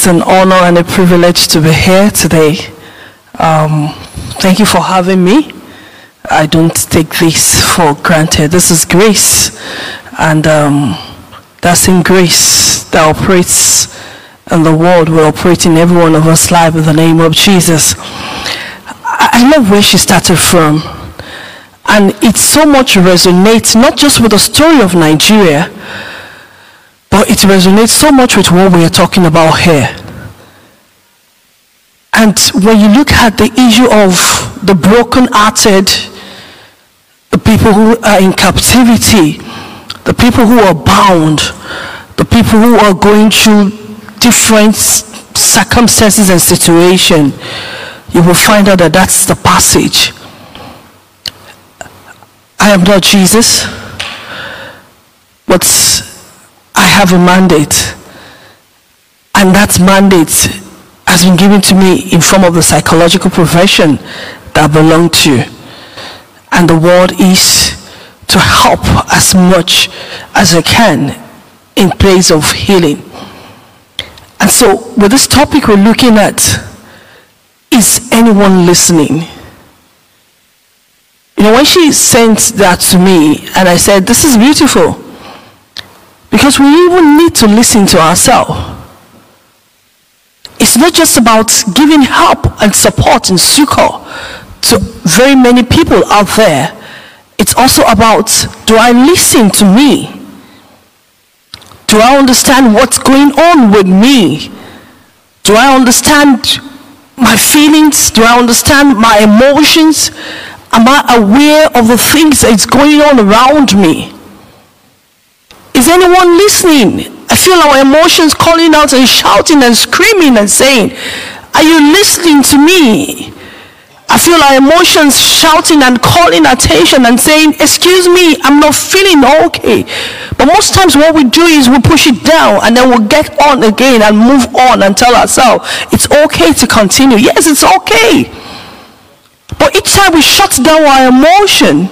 It's an honor and a privilege to be here today. Um, thank you for having me. I don't take this for granted. This is grace, and um, that's in grace that operates in the world will operate in every one of us life in the name of Jesus. I love where she started from. And it so much resonates not just with the story of Nigeria, but it resonates so much with what we are talking about here. And when you look at the issue of the broken-hearted, the people who are in captivity, the people who are bound, the people who are going through different circumstances and situation, you will find out that that's the passage. I am not Jesus, but I have a mandate. And that mandate has been given to me in form of the psychological profession that I belong to. And the word is to help as much as I can in place of healing. And so with this topic we're looking at, is anyone listening? You know, when she sent that to me, and I said, This is beautiful. Because we even need to listen to ourselves. It's not just about giving help and support and succor to very many people out there. It's also about do I listen to me? Do I understand what's going on with me? Do I understand my feelings? Do I understand my emotions? Am I aware of the things that's going on around me? Is anyone listening? Feel our emotions calling out and shouting and screaming and saying, Are you listening to me? I feel our emotions shouting and calling attention and saying, Excuse me, I'm not feeling okay. But most times, what we do is we push it down and then we'll get on again and move on and tell ourselves, It's okay to continue. Yes, it's okay. But each time we shut down our emotion,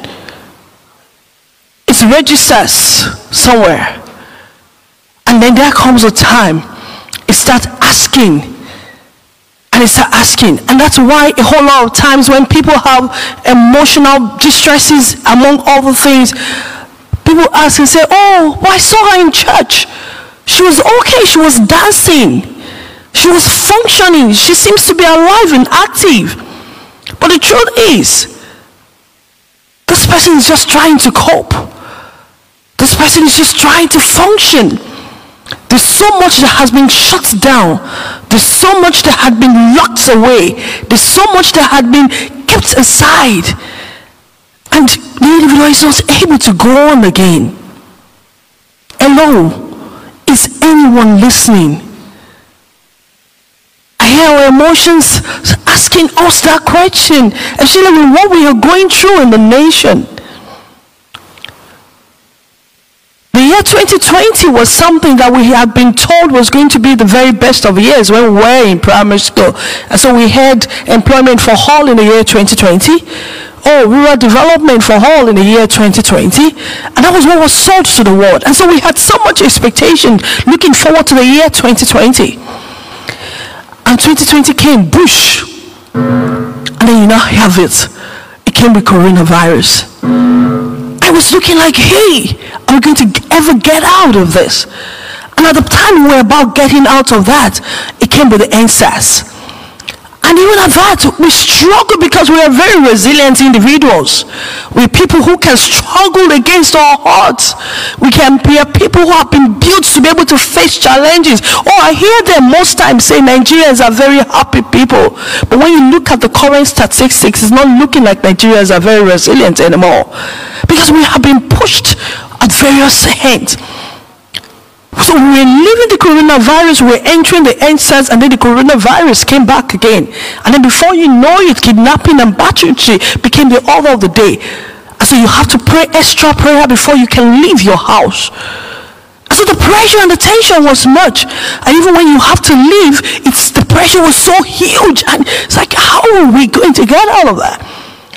it registers somewhere. And then there comes a time it starts asking and it starts asking. And that's why a whole lot of times when people have emotional distresses among other things, people ask and say, Oh, well, I saw her in church. She was okay, she was dancing. She was functioning. She seems to be alive and active. But the truth is, this person is just trying to cope. This person is just trying to function. There's so much that has been shut down. There's so much that had been locked away. There's so much that had been kept aside. And the individual is not able to go on again. Hello, is anyone listening? I hear our emotions asking us that question, and especially with what we are going through in the nation. The year 2020 was something that we had been told was going to be the very best of years when we were in primary school. And so we had employment for all in the year 2020. Oh, rural development for all in the year 2020. And that was what was sold to the world. And so we had so much expectation looking forward to the year 2020. And 2020 came, bush. And then you now have it. It came with coronavirus. Was looking like, hey, are we going to ever get out of this? And at the time we were about getting out of that, it came with the EndSARS. And even at that, we struggle because we are very resilient individuals. We're people who can struggle against our odds. We can be people who have been built to be able to face challenges. Oh, I hear them most times say Nigerians are very happy people. But when you look at the current statistics, it's not looking like Nigerians are very resilient anymore. Because we have been pushed at various ends. So we're leaving the coronavirus, we're entering the EndSARS, and then the coronavirus came back again. And then before you know it, kidnapping and battery became the order of the day. And so you have to pray extra prayer before you can leave your house. And so the pressure and the tension was much. And even when you have to leave, it's the pressure was so huge. And it's like, how are we going to get out of that?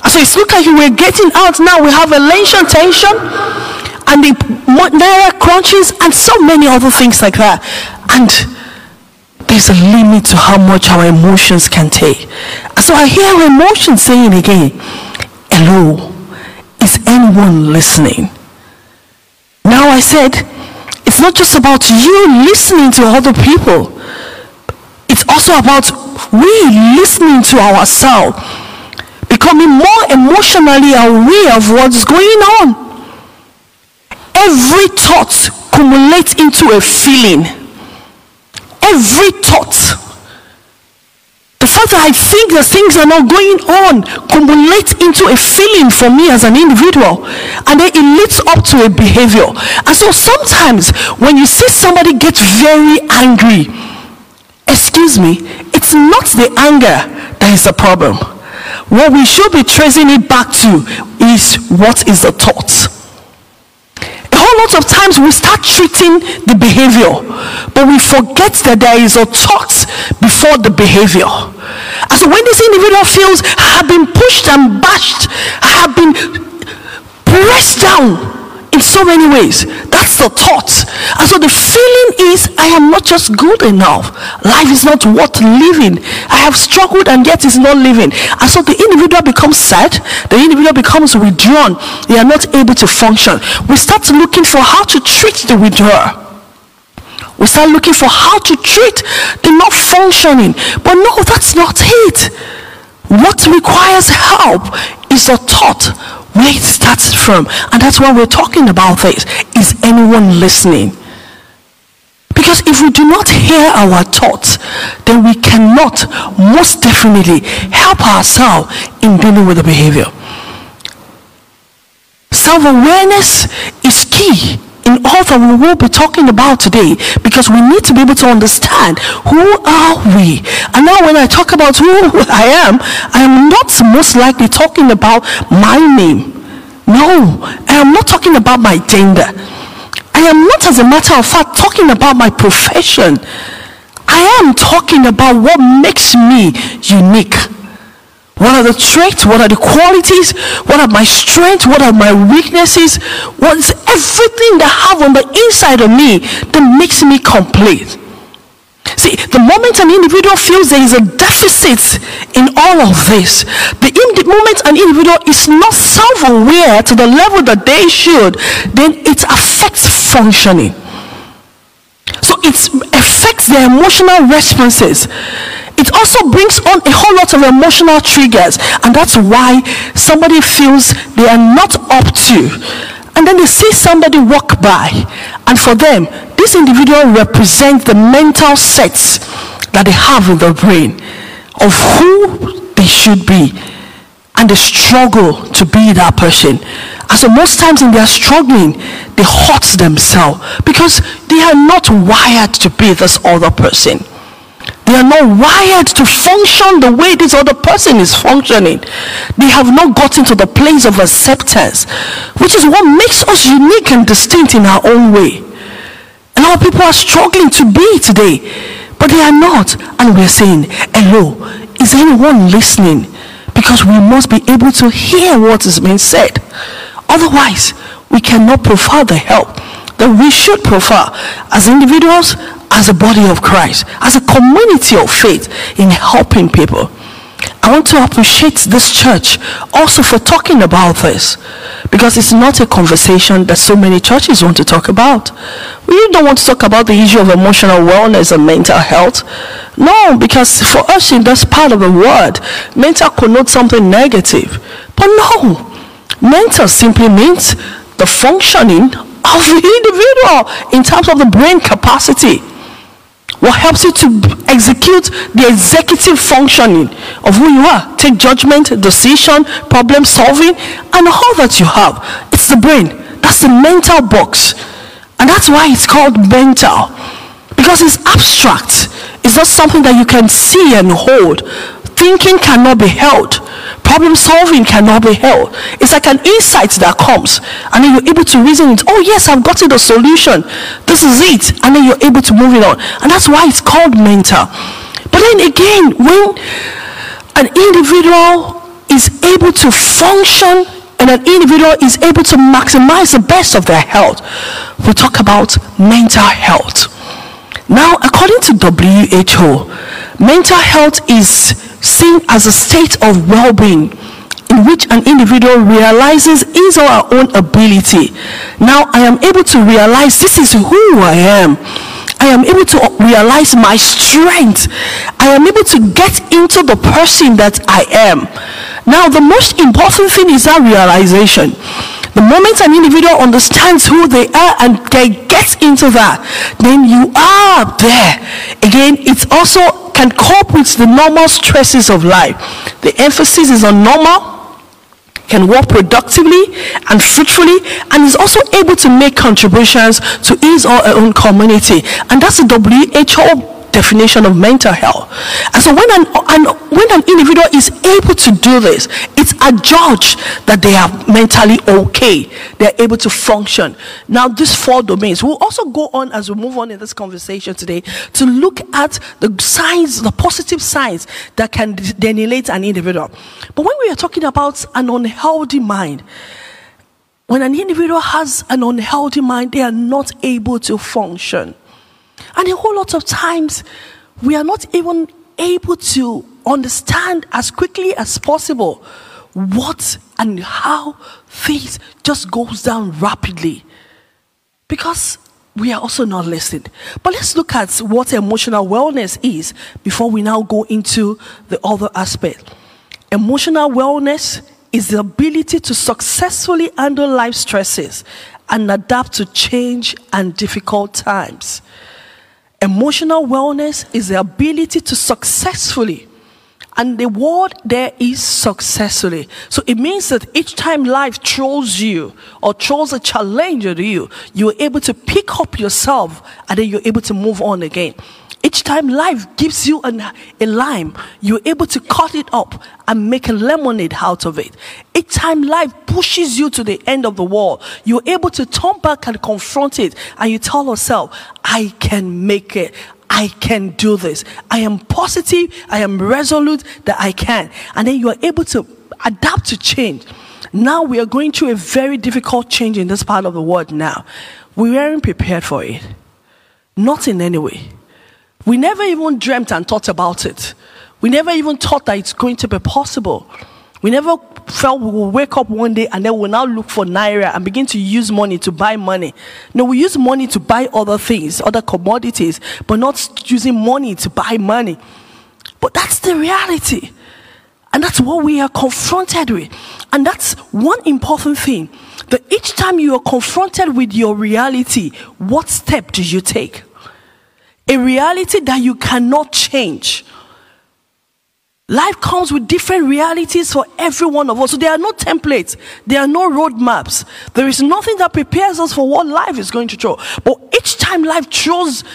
And so it's look like we're getting out now. We have elation tension and the naira crunches and so many other things like that. And there's a limit to how much our emotions can take. So I hear our emotions saying again, hello, is anyone listening? Now I said, it's not just about you listening to other people. It's also about we listening to ourselves, becoming more emotionally aware of what's going on. Every thought cumulates into a feeling. Every thought. The fact that I think that things are not going on cumulates into a feeling for me as an individual. And then it leads up to a behavior. And so sometimes when you see somebody get very angry, excuse me, it's not the anger that is the problem. What we should be tracing it back to is what is the thought. A lot of times we start treating the behavior, but we forget that there is a thought before the behavior. And so when this individual feels, I have been pushed and bashed, I have been pressed down, in so many ways. That's the thought. And so the feeling is, I am not just good enough. Life is not worth living. I have struggled and yet it's not living. And so the individual becomes sad. The individual becomes withdrawn. They are not able to function. We start looking for how to treat the withdrawer. We start looking for how to treat the not functioning. But no, that's not it. What requires help is a thought where it starts from. And that's why we're talking about this. Is anyone listening? Because if we do not hear our thoughts, then we cannot most definitely help ourselves in dealing with the behavior. Self awareness is key in all that we will be talking about today because we need to be able to understand who are we. And now when i talk about who i am i am not most likely talking about my name. No i am not talking about my gender. I am not as a matter of fact talking about my profession. I am talking about what makes me unique what are the traits? What are the qualities? What are my strengths? What are my weaknesses? What's everything that I have on the inside of me that makes me complete? See, the moment an individual feels there is a deficit in all of this, the moment an individual is not self-aware to the level that they should, then it affects functioning. So it affects their emotional responses it also brings on a whole lot of emotional triggers and that's why somebody feels they are not up to. And then they see somebody walk by and for them this individual represents the mental sets that they have in their brain of who they should be and they struggle to be that person. And so most times in their struggling they hurt themselves because they are not wired to be this other person they are not wired to function the way this other person is functioning. They have not gotten to the place of acceptance, which is what makes us unique and distinct in our own way. And our people are struggling to be today, but they are not. And we're saying, hello, is anyone listening? Because we must be able to hear what is being said. Otherwise, we cannot provide the help that we should provide as individuals, as a body of Christ, as a community of faith in helping people. I want to appreciate this church also for talking about this because it's not a conversation that so many churches want to talk about. We don't want to talk about the issue of emotional wellness and mental health. No, because for us in this part of the world, mental connotes something negative. But no, mental simply means the functioning of the individual in terms of the brain capacity what helps you to execute the executive functioning of who you are. Take judgment, decision, problem solving, and all that you have. It's the brain. That's the mental box. And that's why it's called mental. Because it's abstract. It's not something that you can see and hold. Thinking cannot be held. Problem solving cannot be held. It's like an insight that comes, and then you're able to reason it. Oh, yes, I've gotten the solution. This is it. And then you're able to move it on. And that's why it's called mental. But then again, when an individual is able to function and an individual is able to maximize the best of their health, we talk about mental health. Now, according to WHO, mental health is seen as a state of well being in which an individual realizes his or her own ability. Now, I am able to realize this is who I am. I am able to realize my strength. I am able to get into the person that I am. Now, the most important thing is that realization. The moment an individual understands who they are and they get into that, then you are there. Again, it also can cope with the normal stresses of life. The emphasis is on normal can work productively and fruitfully and is also able to make contributions to his or her own community. And that's the WHO definition of mental health. And so when an, an, when an individual is able to do this, it's adjudged that they are mentally okay. They're able to function. Now, these four domains, we'll also go on as we move on in this conversation today to look at the signs, the positive signs that can delineate an individual. But when we are talking about an unhealthy mind, when an individual has an unhealthy mind, they are not able to function. And a whole lot of times, we are not even able to understand as quickly as possible what and how things just goes down rapidly because we are also not listening. But let's look at what emotional wellness is before we now go into the other aspect. Emotional wellness is the ability to successfully handle life stresses and adapt to change and difficult times. Emotional wellness is the ability to successfully, and the word there is successfully. So it means that each time life throws you or throws a challenge at you, you're able to pick up yourself and then you're able to move on again. Each time life gives you an, a lime, you're able to cut it up and make a lemonade out of it. Each time life pushes you to the end of the wall, you're able to turn back and confront it and you tell yourself, I can make it. I can do this. I am positive. I am resolute that I can. And then you are able to adapt to change. Now we are going through a very difficult change in this part of the world now. We weren't prepared for it. Not in any way. We never even dreamt and thought about it. We never even thought that it's going to be possible. We never felt we will wake up one day and then we'll now look for Naira and begin to use money to buy money. No, we use money to buy other things, other commodities, but not using money to buy money. But that's the reality. And that's what we are confronted with. And that's one important thing that each time you are confronted with your reality, what step do you take? A reality that you cannot change. Life comes with different realities for every one of us. So there are no templates, there are no roadmaps. There is nothing that prepares us for what life is going to throw. But each time life throws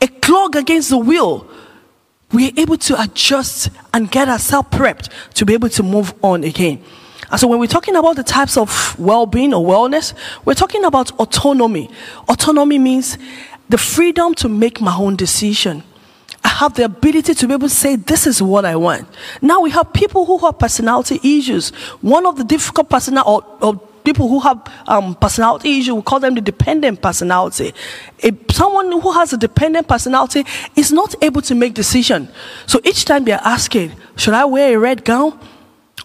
a clog against the wheel, we are able to adjust and get ourselves prepped to be able to move on again. And so when we're talking about the types of well-being or wellness, we're talking about autonomy. Autonomy means the freedom to make my own decision. I have the ability to be able to say, this is what I want. Now we have people who have personality issues. One of the difficult personal or, or people who have um, personality issues, we call them the dependent personality. If someone who has a dependent personality is not able to make decision. So each time they're asking, should I wear a red gown?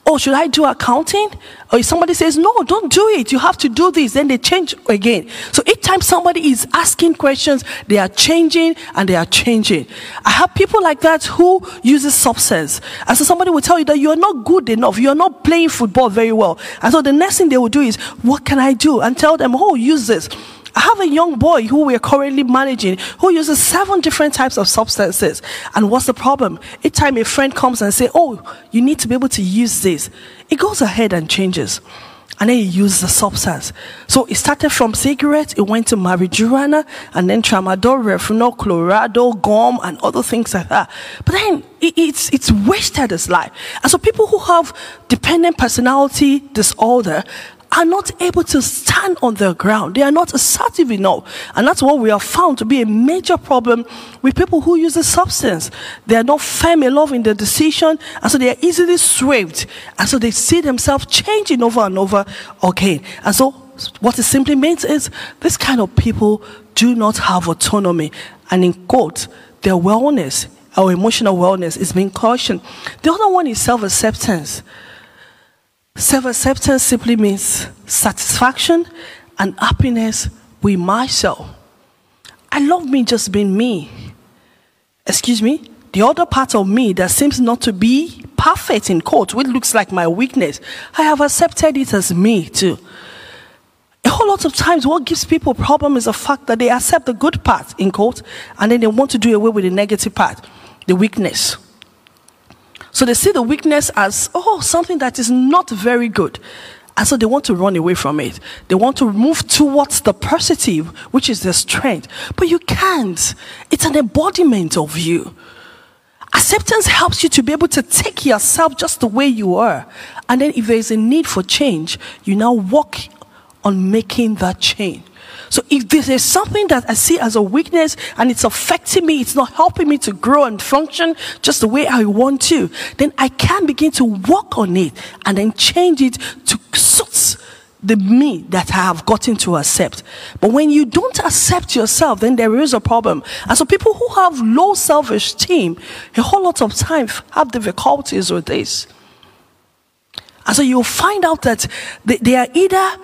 Oh, should I do accounting? Or if somebody says, no, don't do it, you have to do this, then they change again. So each time somebody is asking questions, they are changing and they are changing. I have people like that who uses substance. And so somebody will tell you that you are not good enough, you are not playing football very well. And so the next thing they will do is, what can I do? And tell them, oh, use this. I have a young boy who we are currently managing who uses seven different types of substances. And what's the problem? Each time a friend comes and say, "Oh, you need to be able to use this," it goes ahead and changes. And then he uses the substance. So it started from cigarettes, it went to marijuana, and then tramadol, refinol, colorado, gum, and other things like that. But then it, it's, it's wasted his life. And so people who have dependent personality disorder are not able to stand on their ground. They are not assertive enough. And that's what we have found to be a major problem with people who use the substance. They are not firm enough in their decision, and so they are easily swayed. And so they see themselves changing over and over again. And so what it simply means is this kind of people do not have autonomy. And in quote, their wellness our emotional wellness is being cautioned. The other one is self acceptance. Self acceptance simply means satisfaction and happiness with myself. I love me just being me. Excuse me? The other part of me that seems not to be perfect in quote, which looks like my weakness, I have accepted it as me too. A whole lot of times, what gives people problem is the fact that they accept the good part in quote, and then they want to do away with the negative part, the weakness. So they see the weakness as, oh, something that is not very good. And so they want to run away from it. They want to move towards the positive, which is the strength. But you can't. It's an embodiment of you. Acceptance helps you to be able to take yourself just the way you are. And then if there is a need for change, you now work on making that change. So if this is something that I see as a weakness and it's affecting me, it's not helping me to grow and function just the way I want to, then I can begin to work on it and then change it to suit the me that I have gotten to accept. But when you don't accept yourself, then there is a problem. And so people who have low self-esteem, a whole lot of time have difficulties with this. And so you'll find out that they, they are either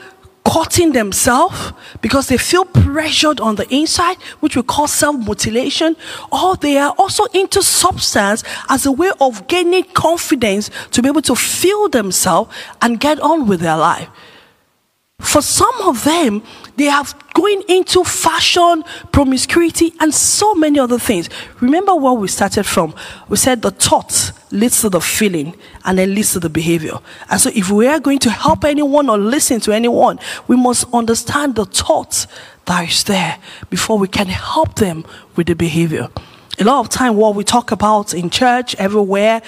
cutting themselves because they feel pressured on the inside, which we call self mutilation, or they are also into substance as a way of gaining confidence to be able to feel themselves and get on with their life. For some of them, they have going into fashion, promiscuity, and so many other things. Remember where we started from? We said the thought leads to the feeling and then leads to the behavior. And so if we are going to help anyone or listen to anyone, we must understand the thought that is there before we can help them with the behavior. A lot of time what we talk about in church, everywhere,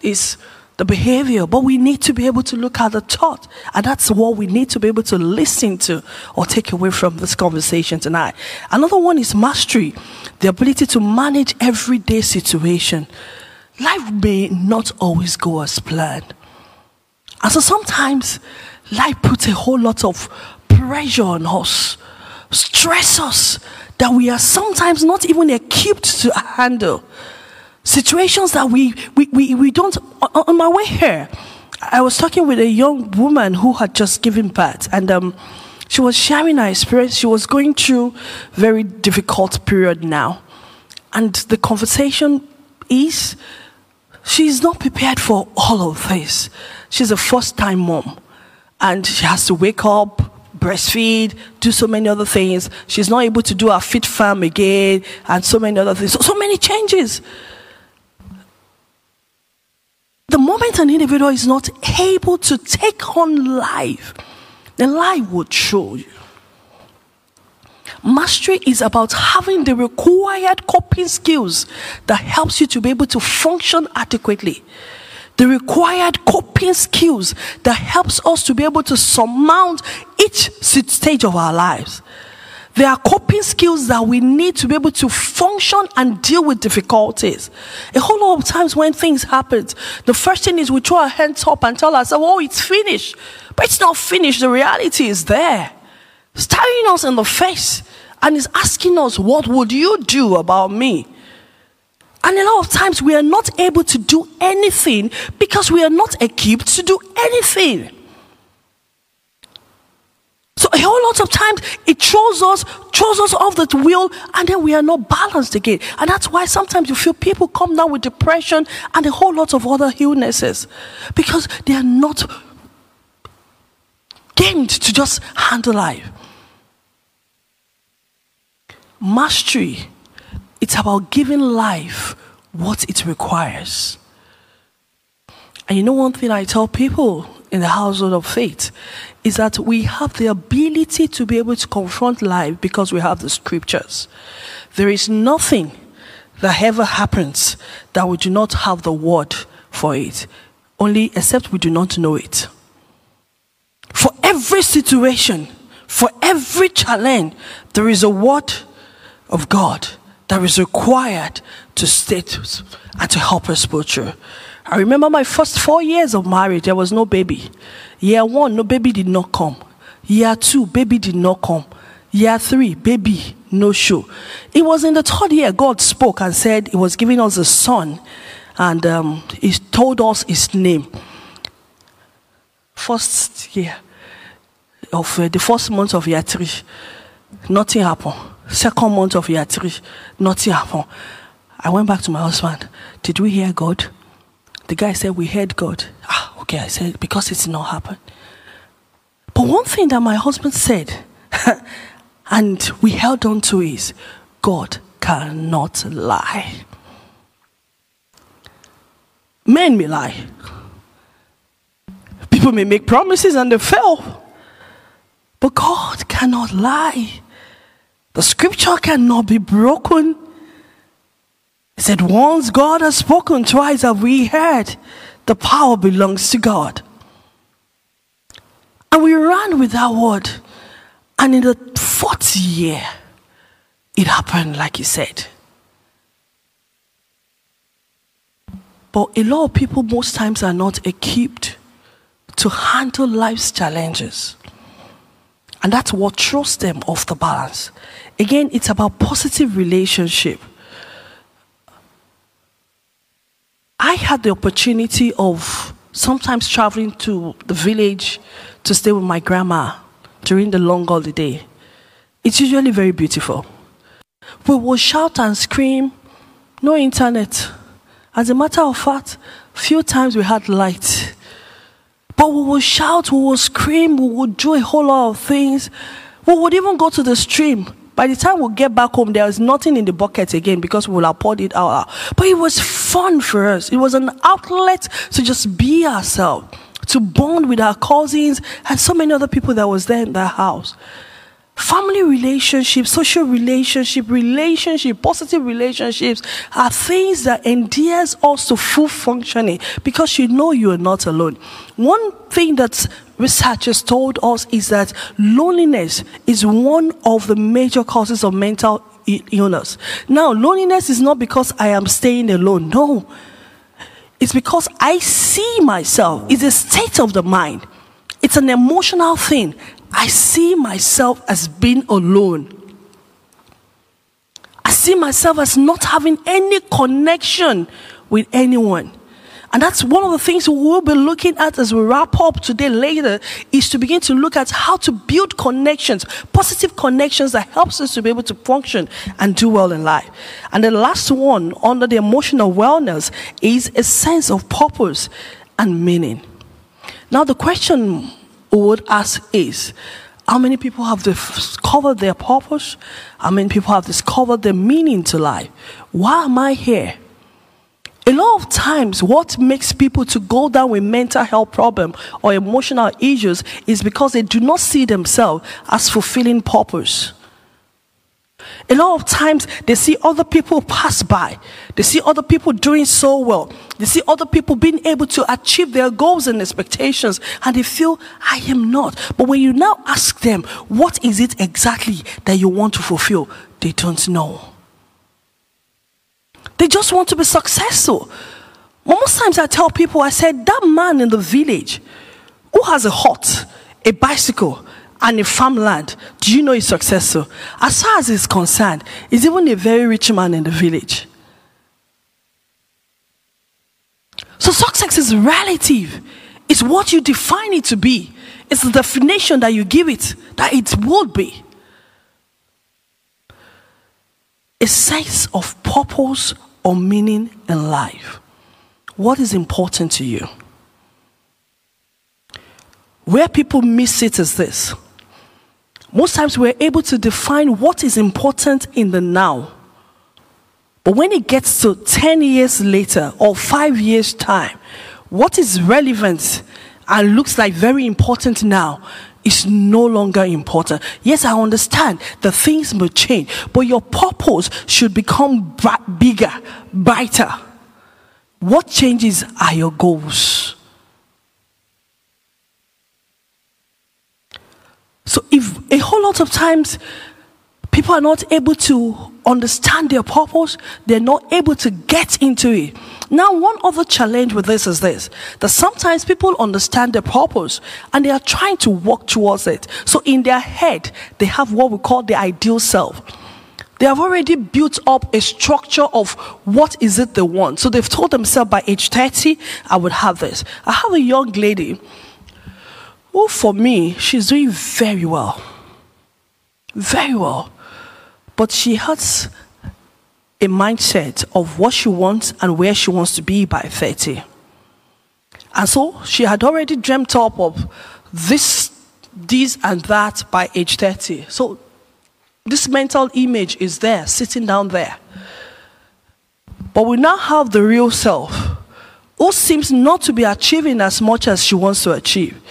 is the behavior, but we need to be able to look at the thought. And that's what we need to be able to listen to or take away from this conversation tonight. Another one is mastery, the ability to manage everyday situation. Life may not always go as planned. And so sometimes life puts a whole lot of pressure on us, stress us that we are sometimes not even equipped to handle situations that we, we, we, we don't. On my way here, I was talking with a young woman who had just given birth, and um, she was sharing her experience. She was going through very difficult period now, and the conversation is she's not prepared for all of this. She's a first-time mom, and she has to wake up, breastfeed, do so many other things. She's not able to do her fit farm again, and so many other things. So, so many changes. The moment an individual is not able to take on life, the life would show you. Mastery is about having the required coping skills that helps you to be able to function adequately. The required coping skills that helps us to be able to surmount each stage of our lives. There are coping skills that we need to be able to function and deal with difficulties. A whole lot of times when things happen, the first thing is we throw our hands up and tell ourselves, oh, it's finished. But it's not finished. The reality is there. Staring us in the face and is asking us, what would you do about me? And a lot of times we are not able to do anything because we are not equipped to do anything. A whole lot of times it throws us, throws us off the wheel, and then we are not balanced again. And that's why sometimes you feel people come down with depression and a whole lot of other illnesses because they are not gained to just handle life. Mastery, it's about giving life what it requires. And you know one thing I tell people in the household of faith is that we have the ability to be able to confront life because we have the scriptures. There is nothing that ever happens that we do not have the word for it, only except we do not know it. For every situation, for every challenge, there is a word of God that is required to state and to help us pull through. I remember my first four years of marriage, there was no baby. Year one, no baby did not come. Year two, baby did not come. Year three, baby, no show. It was in the third year God spoke and said He was giving us a son, and um, He told us His name. First year of uh, the first month of year three, nothing happened. Second month of year three, nothing happened. I went back to my husband. Did we hear God? The guy said, We heard God. Ah, okay. I said, Because it's not happened. But one thing that my husband said, and we held on to is God cannot lie. Men may lie. People may make promises and they fail. But God cannot lie. The scripture cannot be broken. Said, Once God has spoken, twice have we heard. The power belongs to God. And we ran with that word. And in the fourth year, it happened like he said. But a lot of people, most times, are not equipped to handle life's challenges. And that's what throws them off the balance. Again, it's about positive relationship. I had the opportunity of sometimes traveling to the village to stay with my grandma during the long holiday. It's usually very beautiful. We will shout and scream, no internet. As a matter of fact, few times we had light. But we will shout, we will scream, we would do a whole lot of things. We would even go to the stream. By the time we get back home, there was nothing in the bucket again because we will have poured it out. But it was fun for us. It was an outlet to just be ourselves to bond with our cousins and so many other people that was there in the house. Family relationships, social relationship, relationship, positive relationships are things that endears us to full functioning because you know you are not alone. One thing that research has told us is that loneliness is one of the major causes of mental illness. Now, loneliness is not because I am staying alone. No. It's because I see myself. It's a state of the mind. It's an emotional thing. I see myself as being alone. I see myself as not having any connection with anyone. And that's one of the things we will be looking at as we wrap up today later is to begin to look at how to build connections, positive connections that helps us to be able to function and do well in life. And the last one under the emotional wellness is a sense of purpose and meaning. Now the question we would ask is, how many people have discovered their purpose? How many people have discovered their meaning to life? Why am I here? A lot of times, what makes people to go down with mental health problem or emotional issues is because they do not see themselves as fulfilling purpose. A lot of times they see other people pass by. They see other people doing so well. They see other people being able to achieve their goals and expectations and they feel, I am not. But when you now ask them, what is it exactly that you want to fulfill? They don't know. They just want to be successful. Most times I tell people, I said, that man in the village who has a hut, a bicycle, and a farmland, do you know he's successful? As far as he's concerned, he's even a very rich man in the village. So success is relative. It's what you define it to be. It's the definition that you give it, that it would be. A sense of purpose or meaning in life. What is important to you? Where people miss it is this most times we're able to define what is important in the now. But when it gets to 10 years later or five years' time, what is relevant and looks like very important now is no longer important. Yes, I understand the things may change, but your purpose should become bigger, brighter. What changes are your goals? So if a whole lot of times people are not able to understand their purpose, they're not able to get into it. Now, one other challenge with this is this that sometimes people understand their purpose and they are trying to work towards it. So, in their head, they have what we call the ideal self. They have already built up a structure of what is it they want. So, they've told themselves by age 30, I would have this. I have a young lady who, for me, she's doing very well. Very well but she has a mindset of what she wants and where she wants to be by 30. And so she had already dreamt up of this, this, and that by age 30. So this mental image is there, sitting down there. But we now have the real self who seems not to be achieving as much as she wants to achieve.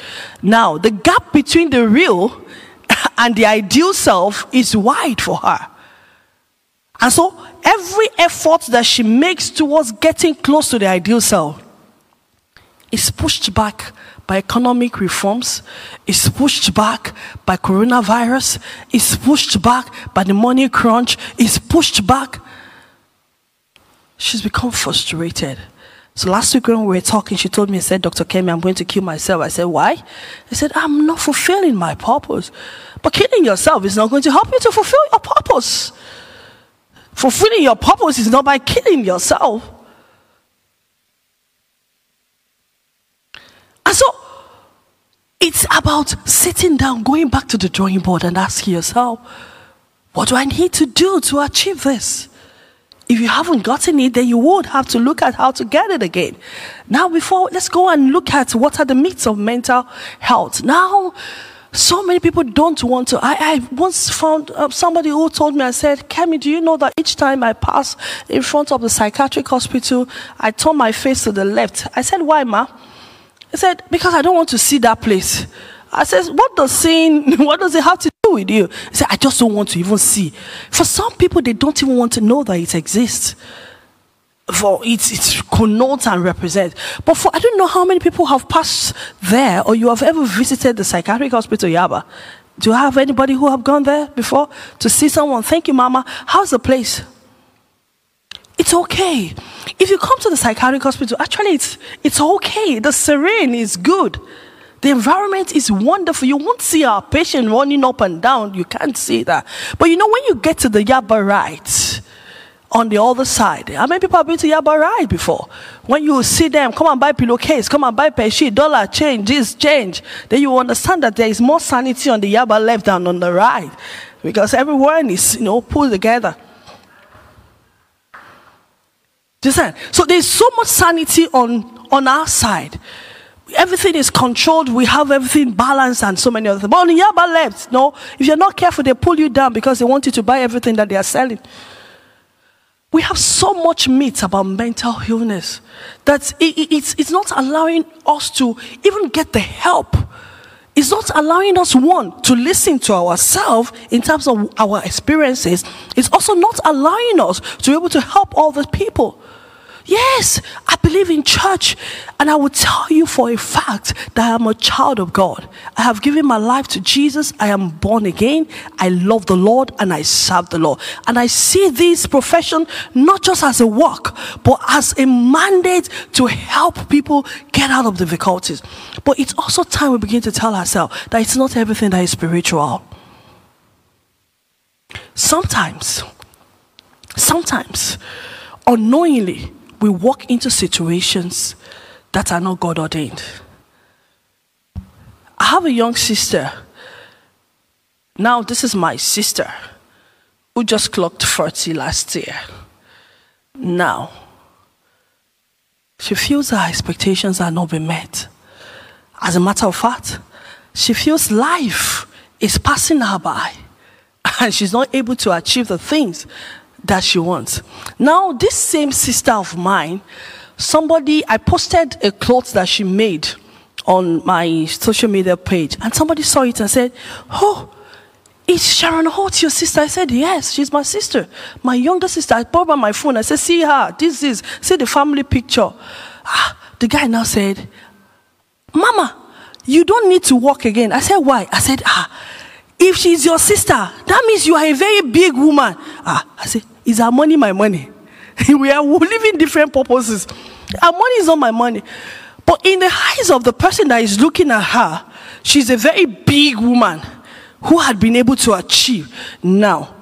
Now, the gap between the real and the ideal self is wide for her. And so every effort that she makes towards getting close to the ideal self is pushed back by economic reforms, is pushed back by coronavirus, is pushed back by the money crunch, is pushed back. She's become frustrated. So last week when we were talking, she told me, I said, Dr. Kemi, I'm going to kill myself. I said, why? I said, I'm not fulfilling my purpose. But killing yourself is not going to help you to fulfill your purpose. Fulfilling your purpose is not by killing yourself. And so, it's about sitting down, going back to the drawing board and asking yourself, what do I need to do to achieve this? If you haven't gotten it, then you would have to look at how to get it again. Now, before, let's go and look at what are the myths of mental health. Now, so many people don't want to. I, I once found uh, somebody who told me, I said, Kemi, do you know that each time I pass in front of the psychiatric hospital, I turn my face to the left? I said, why, ma? He said, because I don't want to see that place. I said, what does seeing, what does it have to do with you? He said, I just don't want to even see. For some people, they don't even want to know that it exists for it, it connotes and represents. But for I don't know how many people have passed there or you have ever visited the psychiatric hospital Yaba. Do you have anybody who have gone there before to see someone? Thank you, Mama. How's the place? It's okay. If you come to the psychiatric hospital, actually it's it's okay. The serene is good. The environment is wonderful. You won't see our patient running up and down. You can't see that. But you know, when you get to the Yaba right, on the other side. How many people have been to Yaba Ride before? When you see them, come and buy pillowcase, come and buy sheet, dollar change, this change, then you understand that there is more sanity on the Yaba left than on the right. Because everyone is, you know, pulled together. Understand? So there's so much sanity on, on our side. Everything is controlled. We have everything balanced and so many other things. But on the Yaba left, no, if you're not careful, they pull you down because they want you to buy everything that they are selling. We have so much myth about mental illness that it, it's, it's not allowing us to even get the help. It's not allowing us, one, to listen to ourselves in terms of our experiences. It's also not allowing us to be able to help other people. Yes, I believe in church, and I will tell you for a fact that I am a child of God. I have given my life to Jesus. I am born again. I love the Lord and I serve the Lord. And I see this profession not just as a work, but as a mandate to help people get out of difficulties. But it's also time we begin to tell ourselves that it's not everything that is spiritual. Sometimes, sometimes, unknowingly, we walk into situations that are not God ordained. I have a young sister. Now, this is my sister who just clocked 40 last year. Now, she feels her expectations are not being met. As a matter of fact, she feels life is passing her by and she's not able to achieve the things that she wants. Now, this same sister of mine, somebody, I posted a cloth that she made on my social media page, and somebody saw it and said, Oh, is Sharon Holt your sister? I said, Yes, she's my sister, my younger sister. I brought her my phone. I said, See her, this is, see the family picture. Ah, the guy now said, Mama, you don't need to walk again. I said, Why? I said, Ah, if she's your sister, that means you are a very big woman. Ah, I say, is her money my money? we are living different purposes. Her money is not my money. But in the eyes of the person that is looking at her, she's a very big woman who had been able to achieve. Now,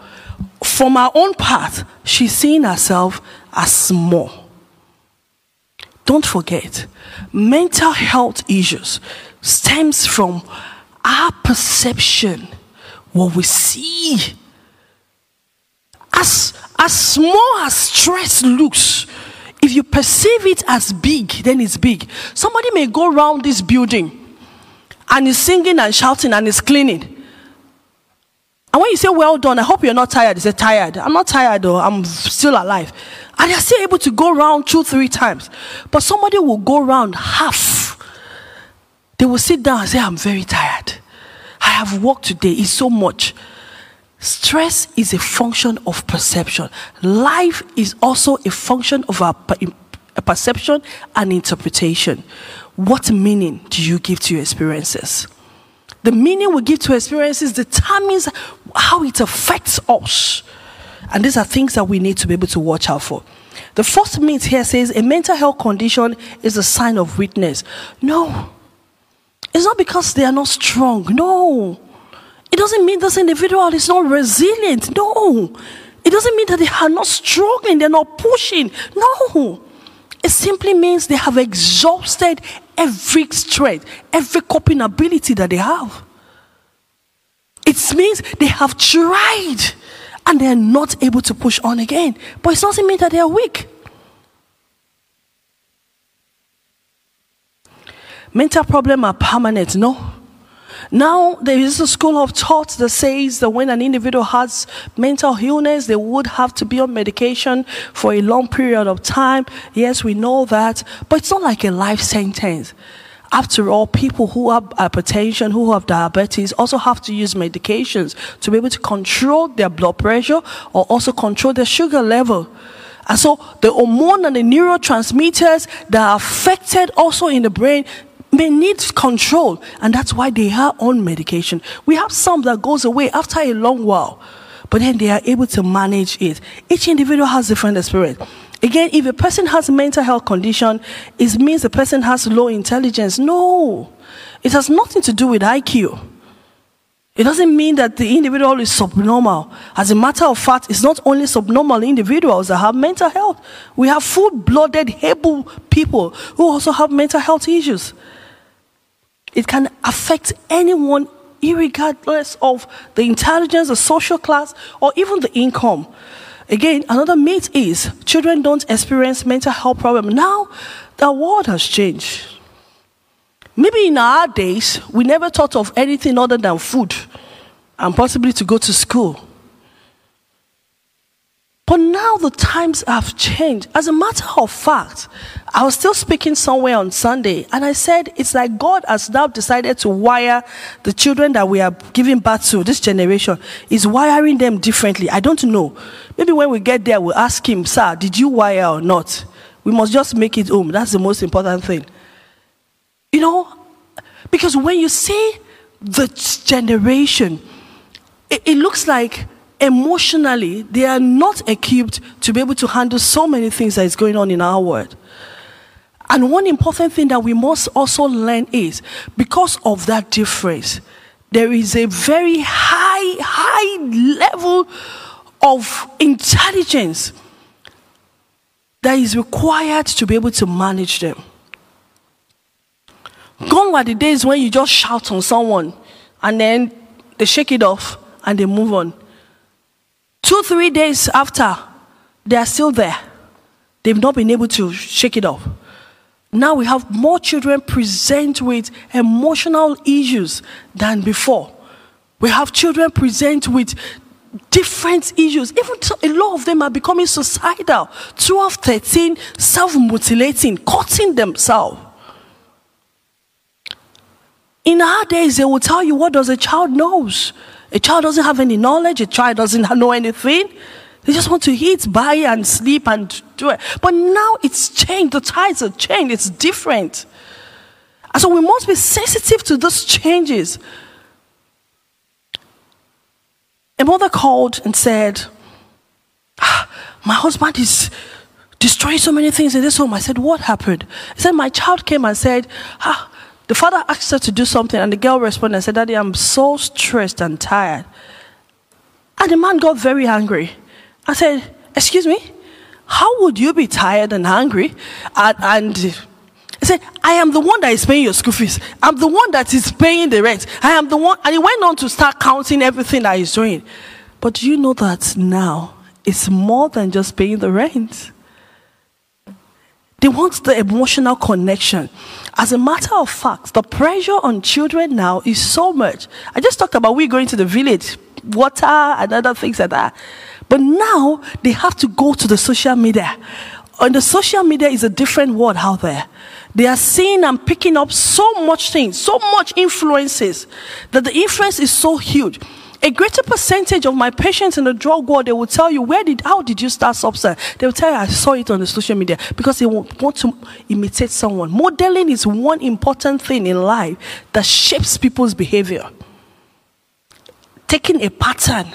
from her own part, she's seeing herself as small. Don't forget, mental health issues stems from our perception, what we see. As, as small as stress looks, if you perceive it as big, then it's big. Somebody may go around this building and is singing and shouting and is cleaning. And when you say, Well done, I hope you're not tired, they say, Tired. I'm not tired though, I'm still alive. And they're still able to go around two, three times. But somebody will go around half. They will sit down and say, I'm very tired. I have worked today, it's so much. Stress is a function of perception. Life is also a function of our perception and interpretation. What meaning do you give to your experiences? The meaning we give to experiences determines how it affects us. And these are things that we need to be able to watch out for. The first myth here says a mental health condition is a sign of weakness. No. It's not because they are not strong. No. It doesn't mean this individual is not resilient. No. It doesn't mean that they are not struggling, they're not pushing. No. It simply means they have exhausted every strength, every coping ability that they have. It means they have tried and they're not able to push on again. But it doesn't mean that they are weak. Mental problems are permanent, no. Now, there is a school of thought that says that when an individual has mental illness, they would have to be on medication for a long period of time. Yes, we know that, but it's not like a life sentence. After all, people who have hypertension, who have diabetes, also have to use medications to be able to control their blood pressure or also control their sugar level. And so the hormone and the neurotransmitters that are affected also in the brain, may need control, and that's why they are on medication. We have some that goes away after a long while, but then they are able to manage it. Each individual has different experience. Again, if a person has a mental health condition, it means the person has low intelligence. No, it has nothing to do with IQ. It doesn't mean that the individual is subnormal. As a matter of fact, it's not only subnormal individuals that have mental health. We have full blooded, able people who also have mental health issues. It can affect anyone, regardless of the intelligence, the social class, or even the income. Again, another myth is children don't experience mental health problems. Now, the world has changed. Maybe in our days, we never thought of anything other than food and possibly to go to school. But now the times have changed. As a matter of fact, I was still speaking somewhere on Sunday, and I said it's like God has now decided to wire the children that we are giving birth to, this generation, is wiring them differently. I don't know. Maybe when we get there, we'll ask him, Sir, did you wire or not? We must just make it home. That's the most important thing. You know, because when you see the generation, it, it looks like emotionally, they are not equipped to be able to handle so many things that is going on in our world. And one important thing that we must also learn is because of that difference, there is a very high, high level of intelligence that is required to be able to manage them. Gone were the days when you just shout on someone and then they shake it off and they move on. Two, three days after, they are still there. They've not been able to shake it off. Now we have more children present with emotional issues than before. We have children present with different issues. Even a lot of them are becoming suicidal. 12, 13, self mutilating, cutting themselves. In our days, they will tell you what does a child knows. A child doesn't have any knowledge, a child doesn't know anything. They just want to eat, buy, and sleep and do it. But now it's changed. The tides are changed. It's different. And so we must be sensitive to those changes. A mother called and said, ah, My husband is destroying so many things in this home. I said, What happened? He said, My child came and said, ah, The father asked her to do something, and the girl responded and said, Daddy, I'm so stressed and tired. And the man got very angry. I said, Excuse me? How would you be tired and hungry? And, and he said, I am the one that is paying your school fees. I'm the one that is paying the rent. I am the one. And he went on to start counting everything that he's doing. But do you know that now it's more than just paying the rent? They want the emotional connection. As a matter of fact, the pressure on children now is so much. I just talked about we going to the village, water and other things like that. But now they have to go to the social media. On the social media is a different world out there. They are seeing and picking up so much things, so much influences, that the influence is so huge. A greater percentage of my patients in the drug world, they will tell you, where did, how did you start substance? They will tell you, I saw it on the social media because they want to imitate someone. Modeling is one important thing in life that shapes people's behavior. Taking a pattern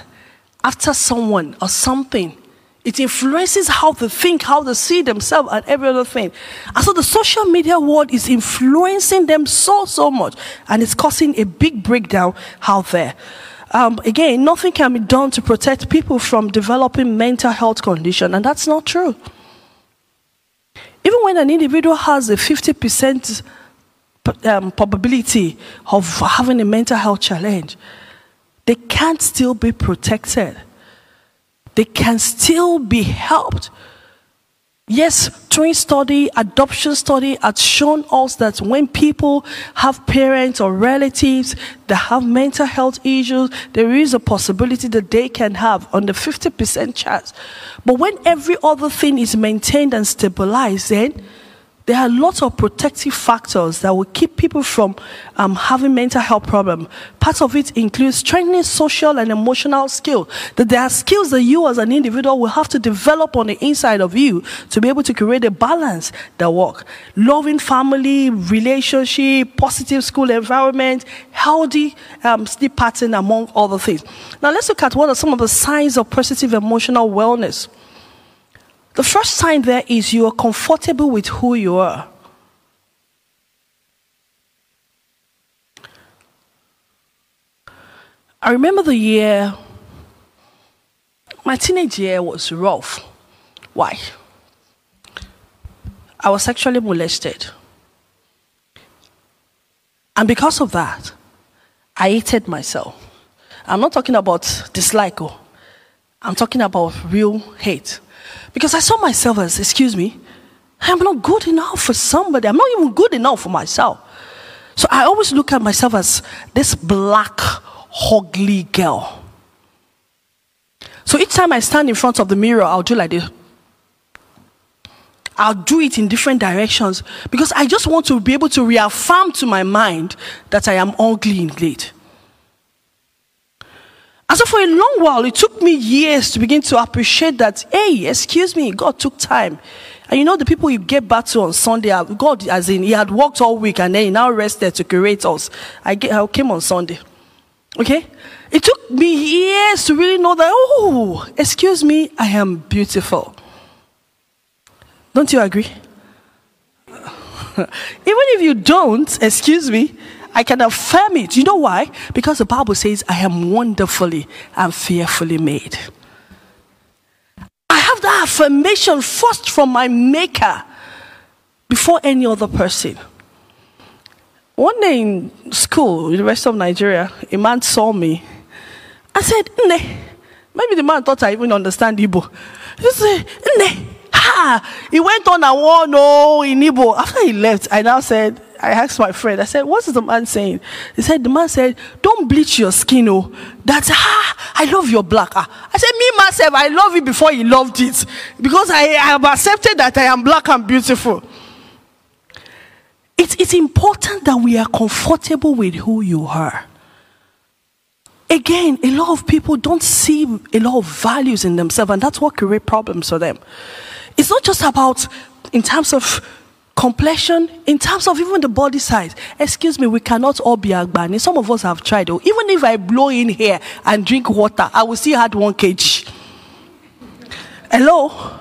after someone or something. It influences how they think, how they see themselves, and every other thing. And so the social media world is influencing them so, so much. And it's causing a big breakdown out there. Um, again, nothing can be done to protect people from developing mental health condition, and that's not true. Even when an individual has a 50% um, probability of having a mental health challenge, they can't still be protected. They can still be helped. Yes, twin study, adoption study has shown us that when people have parents or relatives that have mental health issues, there is a possibility that they can have the 50% chance. But when every other thing is maintained and stabilized, then there are lots of protective factors that will keep people from um, having mental health problems. Part of it includes strengthening social and emotional skills. That there are skills that you as an individual will have to develop on the inside of you to be able to create a balance that work. Loving family, relationship, positive school environment, healthy um, sleep pattern, among other things. Now let's look at what are some of the signs of positive emotional wellness. The first sign there is you are comfortable with who you are. I remember the year, my teenage year was rough. Why? I was sexually molested. And because of that, I hated myself. I'm not talking about dislike, oh. I'm talking about real hate. Because I saw myself as, excuse me, I'm not good enough for somebody. I'm not even good enough for myself. So I always look at myself as this black, ugly girl. So each time I stand in front of the mirror, I'll do like this. I'll do it in different directions because I just want to be able to reaffirm to my mind that I am ugly and indeed. And so for a long while, it took me years to begin to appreciate that, hey, excuse me, God took time. And you know, the people you get back to on Sunday, uh, God, as in, He had worked all week and then He now rested to create us. I, get, I came on Sunday. Okay? It took me years to really know that, oh, excuse me, I am beautiful. Don't you agree? Even if you don't, excuse me, I can affirm it. You know why? Because the Bible says, I am wonderfully and fearfully made. I have that affirmation first from my Maker before any other person. One day in school, in the rest of Nigeria, a man saw me. I said, Ne. Maybe the man thought I even understand Igbo. He said, Ne. Ha! He went on and on, no, oh, in Igbo. After he left, I now said, I asked my friend, I said, What is the man saying? He said, The man said, Don't bleach your skin, oh. That's, ah, I love your black. Ah. I said, Me myself, I love it before he loved it. Because I, I have accepted that I am black and beautiful. It's, it's important that we are comfortable with who you are. Again, a lot of people don't see a lot of values in themselves, and that's what creates problems for them. It's not just about, in terms of complexion, in terms of even the body size. Excuse me, we cannot all be Agbani. Some of us have tried. Oh, even if I blow in here and drink water, I will still add one kg. Hello?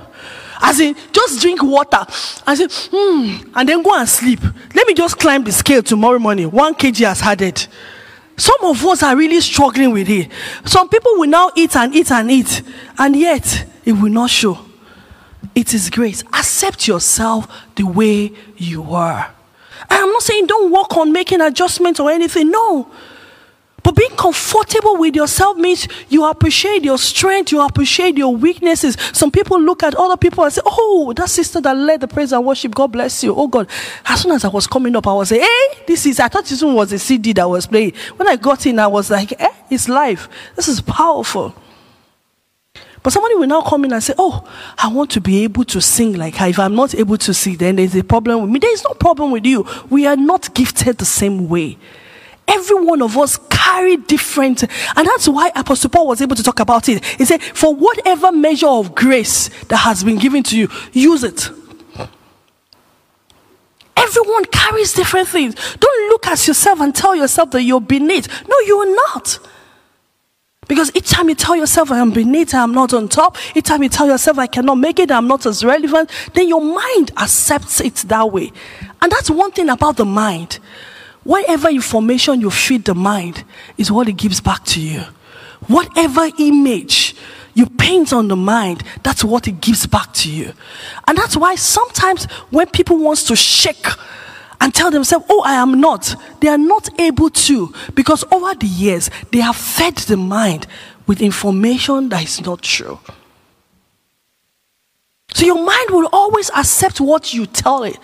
As in, just drink water and say, hmm, and then go and sleep. Let me just climb the scale tomorrow morning. One kg has added. Some of us are really struggling with it. Some people will now eat and eat and eat, and yet it will not show. It is grace. Accept yourself the way you are. I'm not saying don't work on making adjustments or anything. No. But being comfortable with yourself means you appreciate your strength, you appreciate your weaknesses. Some people look at other people and say, Oh, that sister that led the praise and worship, God bless you. Oh God. As soon as I was coming up, I was like, Hey, this is, I thought this one was a CD that was playing. When I got in, I was like, Eh, it's life. This is powerful. But somebody will now come in and say, Oh, I want to be able to sing like her. If I'm not able to sing, then there's a problem with me. There's no problem with you. We are not gifted the same way. Every one of us carry different, and that's why Apostle Paul was able to talk about it. He said, For whatever measure of grace that has been given to you, use it. Everyone carries different things. Don't look at yourself and tell yourself that you're beneath. No, you're not. Because each time you tell yourself, I am beneath, I am not on top, each time you tell yourself, I cannot make it, I'm not as relevant, then your mind accepts it that way. And that's one thing about the mind. Whatever information you feed the mind is what it gives back to you. Whatever image you paint on the mind, that's what it gives back to you. And that's why sometimes when people wants to shake and tell themselves, oh, I am not, they are not able to because over the years they have fed the mind with information that is not true. So your mind will always accept what you tell it.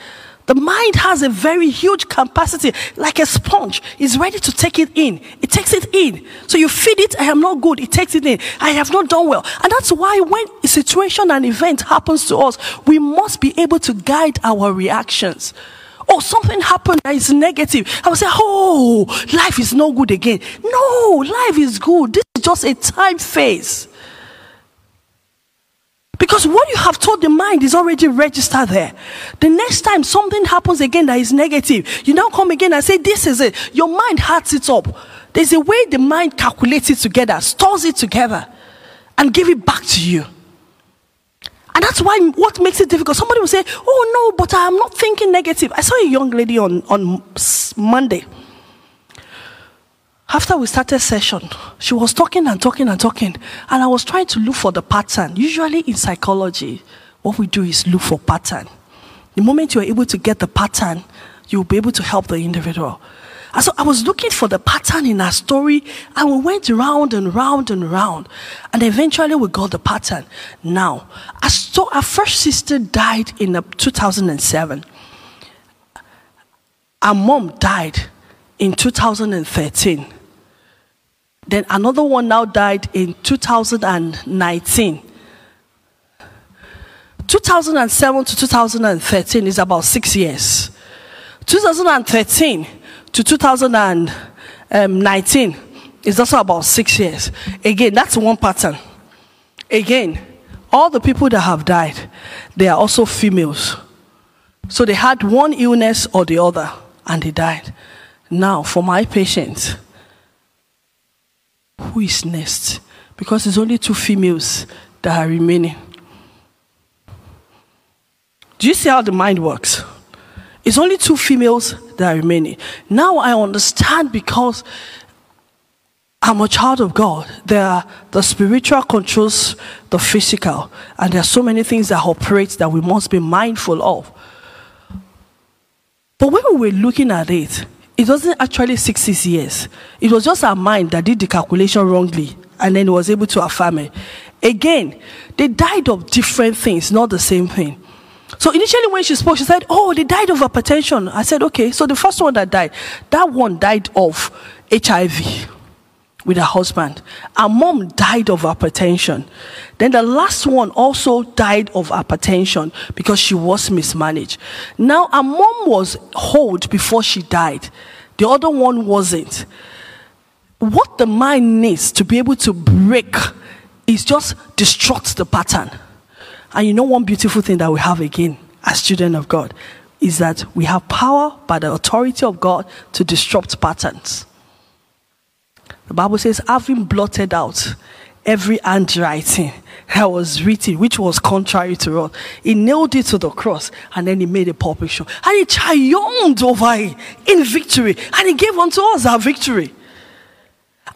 The mind has a very huge capacity, like a sponge. It's ready to take it in. It takes it in. So you feed it, I am not good. It takes it in. I have not done well. And that's why when a situation, an event happens to us, we must be able to guide our reactions. Oh, something happened that is negative. I will say, oh, life is no good again. No, life is good. This is just a time phase. Because what you have told the mind is already registered there. The next time something happens again that is negative, you now come again and say, This is it. Your mind hearts it up. There's a way the mind calculates it together, stores it together, and give it back to you. And that's why what makes it difficult. Somebody will say, Oh no, but I'm not thinking negative. I saw a young lady on, on Monday after we started session, she was talking and talking and talking, and I was trying to look for the pattern. Usually in psychology, what we do is look for pattern. The moment you're able to get the pattern, you'll be able to help the individual. And so I was looking for the pattern in her story, and we went round and round and round, and eventually we got the pattern. Now, our first sister died in 2007. Our mom died in 2013. Then another one now died in 2019. 2007 to 2013 is about six years. 2013 to 2019 is also about six years. Again, that's one pattern. Again, all the people that have died, they are also females. So they had one illness or the other and they died. Now, for my patients, who is next? Because it's only two females that are remaining. Do you see how the mind works? It's only two females that are remaining. Now I understand because I'm a child of God. There are the spiritual controls the physical, and there are so many things that operate that we must be mindful of. But when we were looking at it, it wasn't actually 60 years. It was just our mind that did the calculation wrongly and then was able to affirm it. Again, they died of different things, not the same thing. So initially when she spoke, she said, Oh, they died of hypertension. I said, Okay. So the first one that died, that one died of HIV with her husband. Her mom died of hypertension. Then the last one also died of hypertension because she was mismanaged. Now, her mom was old before she died, the other one wasn't. What the mind needs to be able to break is just destruct the pattern. And you know, one beautiful thing that we have again as children of God is that we have power by the authority of God to disrupt patterns. The Bible says, having blotted out every handwriting that was written, which was contrary to us, he nailed it to the cross and then he made a public show. And he triumphed over it in victory. And he gave unto us our victory.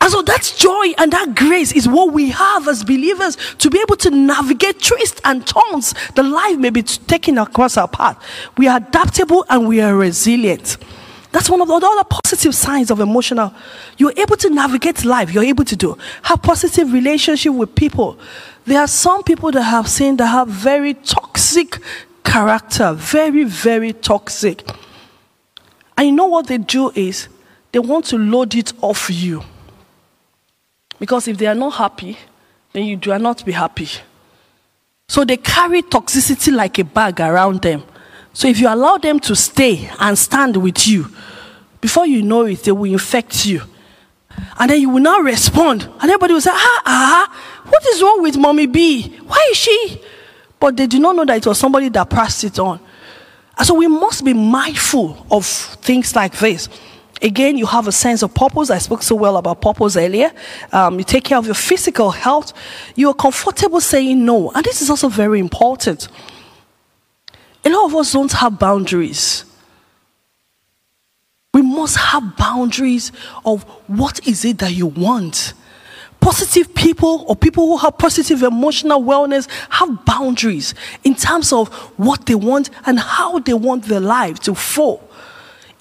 And so that joy and that grace is what we have as believers to be able to navigate twists and turns the life may be taking across our path. We are adaptable and we are resilient. That's one of the other positive signs of emotional. You're able to navigate life. You're able to do have positive relationship with people. There are some people that have seen that have very toxic character, very very toxic. And you know what they do is they want to load it off you. Because if they are not happy, then you do not be happy. So they carry toxicity like a bag around them. So if you allow them to stay and stand with you, before you know it, they will infect you. And then you will not respond. And everybody will say, ah, ah, what is wrong with mommy B? Why is she? But they do not know that it was somebody that passed it on. And so we must be mindful of things like this. Again, you have a sense of purpose. I spoke so well about purpose earlier. Um, you take care of your physical health. You are comfortable saying no. And this is also very important. A lot of us don't have boundaries. We must have boundaries of what is it that you want. Positive people or people who have positive emotional wellness have boundaries in terms of what they want and how they want their life to fall.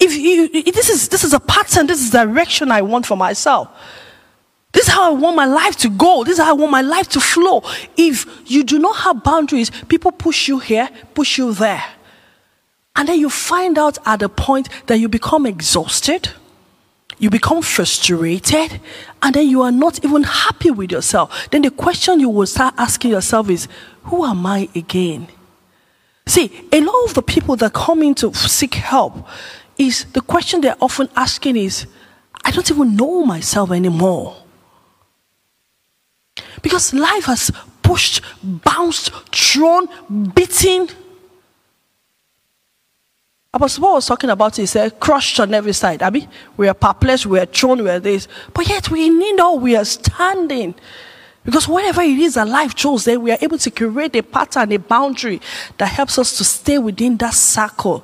If you, this is this is a pattern, this is direction I want for myself. This is how I want my life to go. This is how I want my life to flow. If you do not have boundaries, people push you here, push you there. And then you find out at the point that you become exhausted, you become frustrated, and then you are not even happy with yourself. Then the question you will start asking yourself is, Who am I again? See, a lot of the people that come in to seek help, is the question they're often asking is, I don't even know myself anymore. Because life has pushed, bounced, thrown, beaten. Apostle Paul was talking about it. He said, crushed on every side. I mean, we are perplexed, we are thrown, we are this. But yet we need all, we are standing. Because whatever it is that life chose, then we are able to create a pattern, a boundary that helps us to stay within that circle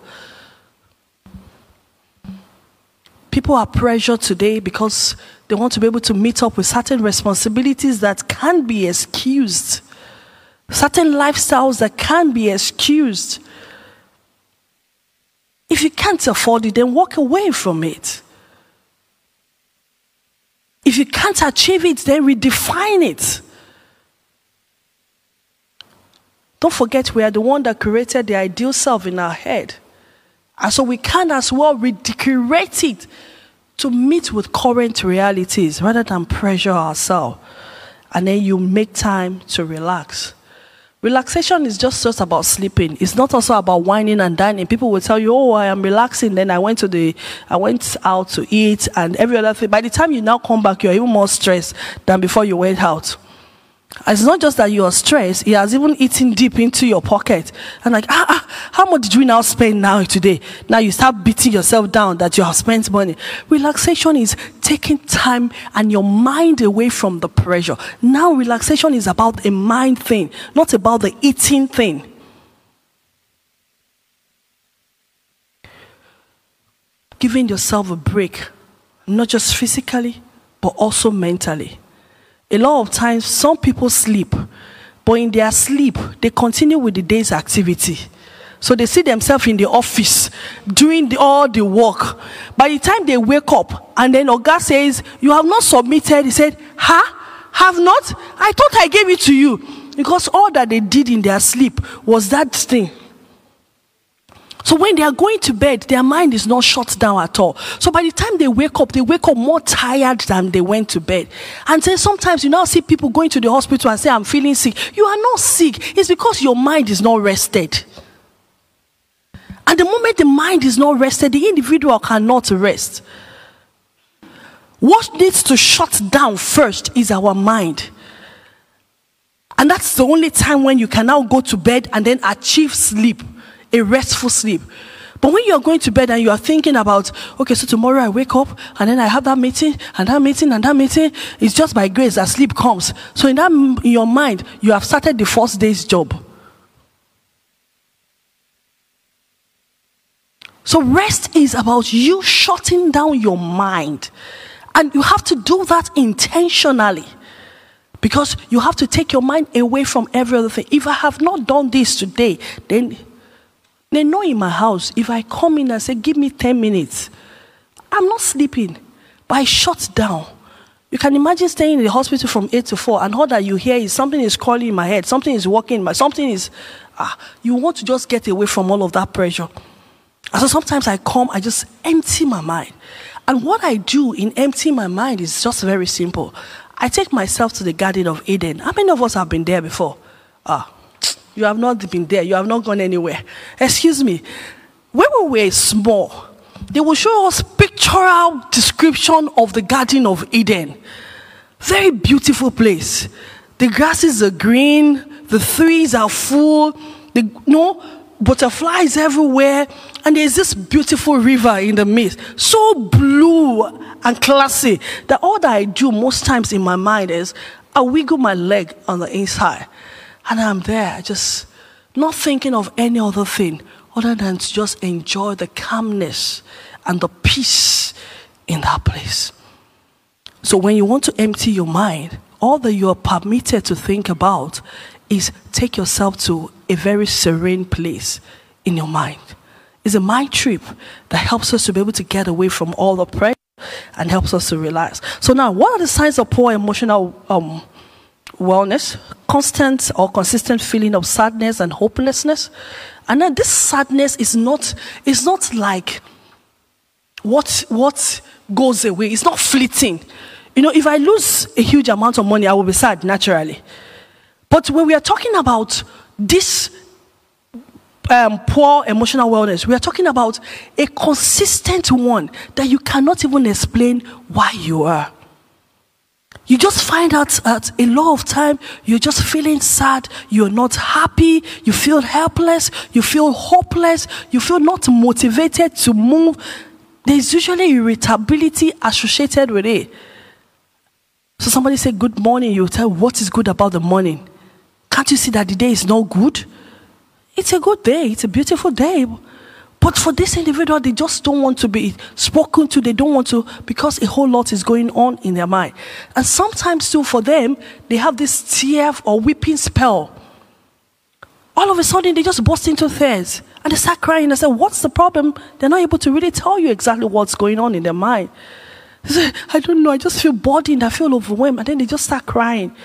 People are pressured today because they want to be able to meet up with certain responsibilities that can be excused, certain lifestyles that can be excused. If you can't afford it, then walk away from it. If you can't achieve it, then redefine it. Don't forget, we are the one that created the ideal self in our head. And so we can as well redecorate it to meet with current realities rather than pressure ourselves. And then you make time to relax. Relaxation is just, just about sleeping. It's not also about wining and dining. People will tell you, "Oh, I am relaxing." Then I went to the, I went out to eat and every other thing. By the time you now come back, you're even more stressed than before you went out. It's not just that you are stressed, it has even eaten deep into your pocket. And like, ah, ah, how much did you now spend now today? Now you start beating yourself down that you have spent money. Relaxation is taking time and your mind away from the pressure. Now relaxation is about a mind thing, not about the eating thing. Giving yourself a break, not just physically, but also mentally. A lot of times, some people sleep, but in their sleep, they continue with the day's activity. So they see themselves in the office doing the, all the work. By the time they wake up, and then Oga says, You have not submitted, he said, Ha? Have not? I thought I gave it to you. Because all that they did in their sleep was that thing. So when they are going to bed, their mind is not shut down at all. So by the time they wake up, they wake up more tired than they went to bed. And then sometimes you now see people going to the hospital and say, I'm feeling sick. You are not sick. It's because your mind is not rested. And the moment the mind is not rested, the individual cannot rest. What needs to shut down first is our mind. And that's the only time when you can now go to bed and then achieve sleep a restful sleep. But when you're going to bed and you are thinking about, okay, so tomorrow I wake up and then I have that meeting and that meeting and that meeting, it's just by grace that sleep comes. So in that in your mind, you have started the first day's job. So rest is about you shutting down your mind. And you have to do that intentionally. Because you have to take your mind away from every other thing. If I have not done this today, then they know in my house, if I come in and say, give me 10 minutes, I'm not sleeping, but I shut down. You can imagine staying in the hospital from 8 to 4 and all that you hear is something is calling in my head, something is walking my, something is, ah, you want to just get away from all of that pressure. And so sometimes I come, I just empty my mind. And what I do in emptying my mind is just very simple. I take myself to the Garden of Eden. How many of us have been there before? Ah, you have not been there. You have not gone anywhere. Excuse me. When we were small, they will show us pictorial description of the Garden of Eden. Very beautiful place. The grasses are green. The trees are full. The, know, butterflies everywhere, and there's this beautiful river in the midst, so blue and classy that all that I do most times in my mind is I wiggle my leg on the inside, and I'm there, just not thinking of any other thing other than to just enjoy the calmness and the peace in that place. So when you want to empty your mind, all that you are permitted to think about is take yourself to a very serene place in your mind. It's a mind trip that helps us to be able to get away from all the pressure and helps us to relax. So now, what are the signs of poor emotional um, wellness? Constant or consistent feeling of sadness and hopelessness. And then this sadness is not, is not like what, what goes away. It's not fleeting. You know, if I lose a huge amount of money, I will be sad naturally. But when we are talking about this um, poor emotional wellness, we are talking about a consistent one that you cannot even explain why you are. You just find out at a lot of time you're just feeling sad, you're not happy, you feel helpless, you feel hopeless, you feel not motivated to move. There's usually irritability associated with it. So somebody say good morning, you tell what is good about the morning. Can't you see that the day is not good? It's a good day, it's a beautiful day. But for this individual, they just don't want to be spoken to. They don't want to because a whole lot is going on in their mind. And sometimes, too, for them, they have this tear or weeping spell. All of a sudden, they just burst into tears and they start crying. I say, What's the problem? They're not able to really tell you exactly what's going on in their mind. They say, I don't know. I just feel burdened. I feel overwhelmed. And then they just start crying.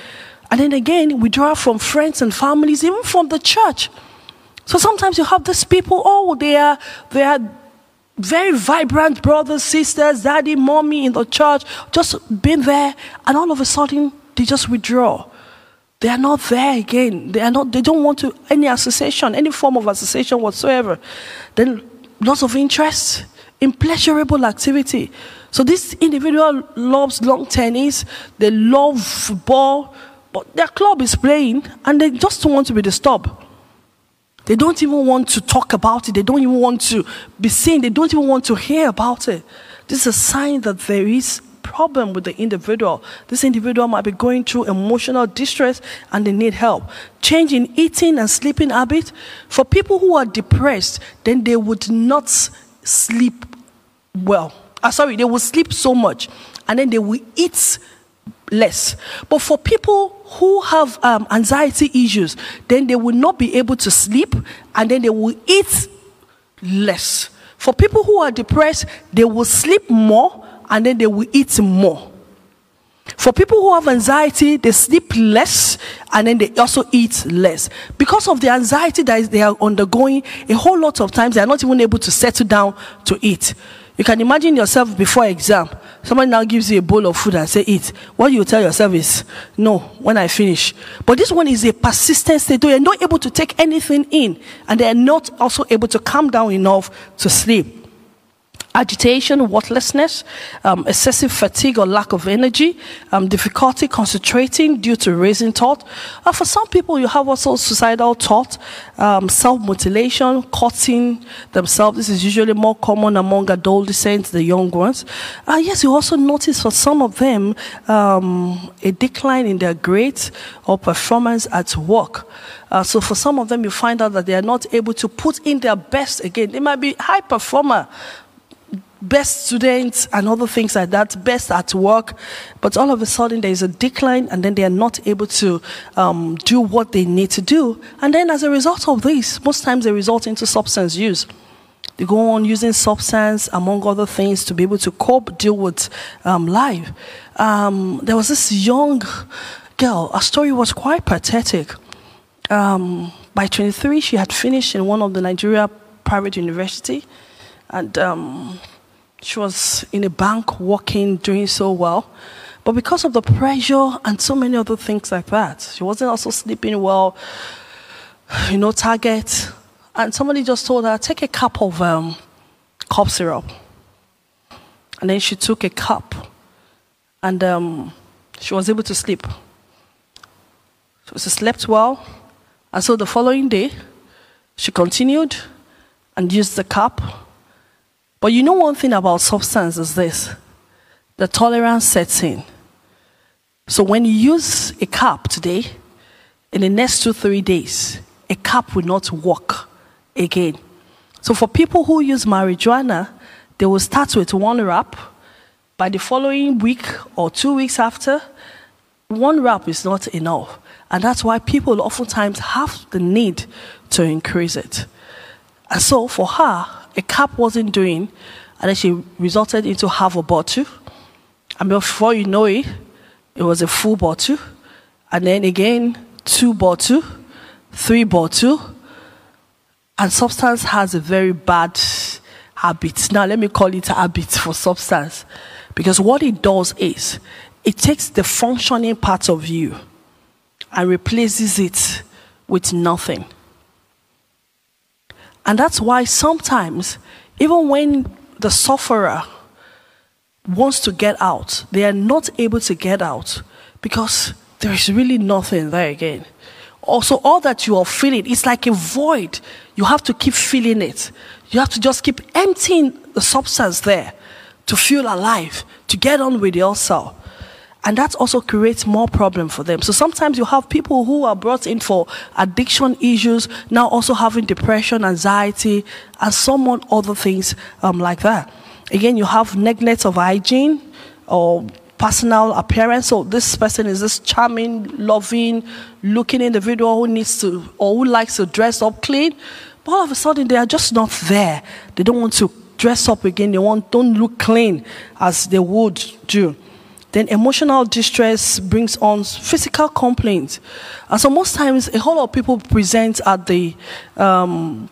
And then again, withdraw from friends and families, even from the church. So sometimes you have these people, oh, they are, they are very vibrant brothers, sisters, daddy, mommy in the church, just been there, and all of a sudden they just withdraw. They are not there again. They are not, they don't want to any association, any form of association whatsoever. Then loss of interest in pleasurable activity. So this individual loves long tennis, they love football, but their club is playing and they just don't want to be disturbed. They don't even want to talk about it. They don't even want to be seen. They don't even want to hear about it. This is a sign that there is problem with the individual. This individual might be going through emotional distress and they need help. Change in eating and sleeping habit. For people who are depressed, then they would not sleep well. Uh, sorry, they will sleep so much and then they will eat less. But for people who have um, anxiety issues, then they will not be able to sleep and then they will eat less. For people who are depressed, they will sleep more and then they will eat more. For people who have anxiety, they sleep less and then they also eat less. Because of the anxiety that they are undergoing, a whole lot of times they are not even able to settle down to eat. You can imagine yourself before exam. Somebody now gives you a bowl of food and say, eat. What you tell yourself is, no, when I finish. But this one is a persistent state. They are not able to take anything in. And they are not also able to calm down enough to sleep. Agitation, worthlessness, um, excessive fatigue or lack of energy, um, difficulty concentrating due to raising thought. Uh, for some people, you have also suicidal thought, um, self-mutilation, cutting themselves. This is usually more common among adolescents, the young ones. Uh, yes, you also notice for some of them um, a decline in their grades or performance at work. Uh, so for some of them, you find out that they are not able to put in their best again. They might be high performer, best students and other things like that, best at work, but all of a sudden there is a decline and then they are not able to um, do what they need to do. And then as a result of this, most times they result into substance use. They go on using substance, among other things, to be able to cope, deal with um, life. Um, there was this young girl, her story was quite pathetic. Um, by 23, she had finished in one of the Nigeria private university, and um, she was in a bank working, doing so well. But because of the pressure and so many other things like that, she wasn't also sleeping well, you know, target. And somebody just told her, take a cup of um, cough syrup. And then she took a cup and um, she was able to sleep. So she slept well. And so the following day, she continued and used the cup but you know one thing about substance is this the tolerance sets in. So when you use a cup today, in the next two, three days, a cup will not work again. So for people who use marijuana, they will start with one wrap. By the following week or two weeks after, one wrap is not enough. And that's why people oftentimes have the need to increase it. And so for her, a cup wasn't doing, and then she resulted into half a bottle. And before you know it, it was a full bottle. And then again, two bottle, three bottle. And substance has a very bad habit. Now, let me call it a habit for substance. Because what it does is, it takes the functioning part of you and replaces it with nothing. And that's why sometimes, even when the sufferer wants to get out, they are not able to get out because there is really nothing there again. Also, all that you are feeling it's like a void. You have to keep feeling it. You have to just keep emptying the substance there to feel alive, to get on with yourself. And that also creates more problem for them. So sometimes you have people who are brought in for addiction issues, now also having depression, anxiety, and some other things um, like that. Again, you have neglect of hygiene or personal appearance. So this person is this charming, loving, looking individual who needs to or who likes to dress up clean. But all of a sudden they are just not there. They don't want to dress up again. They want don't look clean as they would do. Then emotional distress brings on physical complaints. And so most times, a whole lot of people present at the um,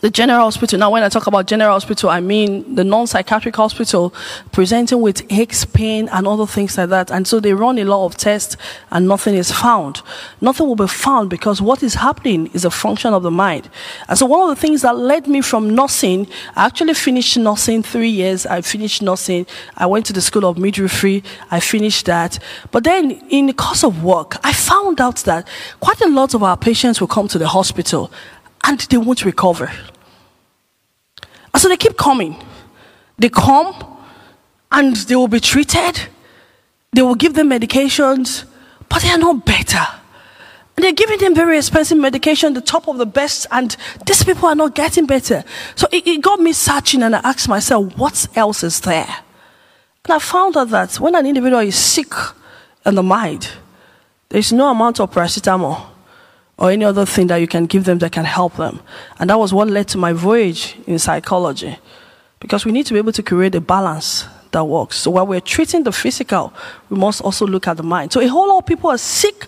the general hospital. Now, when I talk about general hospital, I mean the non-psychiatric hospital presenting with aches, pain, and other things like that. And so they run a lot of tests, and nothing is found. Nothing will be found because what is happening is a function of the mind. And so one of the things that led me from nursing, I actually finished nursing three years. I finished nursing. I went to the school of midwifery. I finished that. But then, in the course of work, I found out that quite a lot of our patients will come to the hospital and they won't recover. And so they keep coming. They come and they will be treated. They will give them medications, but they are not better. And they're giving them very expensive medication, the top of the best, and these people are not getting better. So it, it got me searching and I asked myself, what else is there? And I found out that when an individual is sick in the mind, there's no amount of paracetamol or any other thing that you can give them that can help them. And that was what led to my voyage in psychology. Because we need to be able to create a balance that works. So while we're treating the physical, we must also look at the mind. So a whole lot of people are sick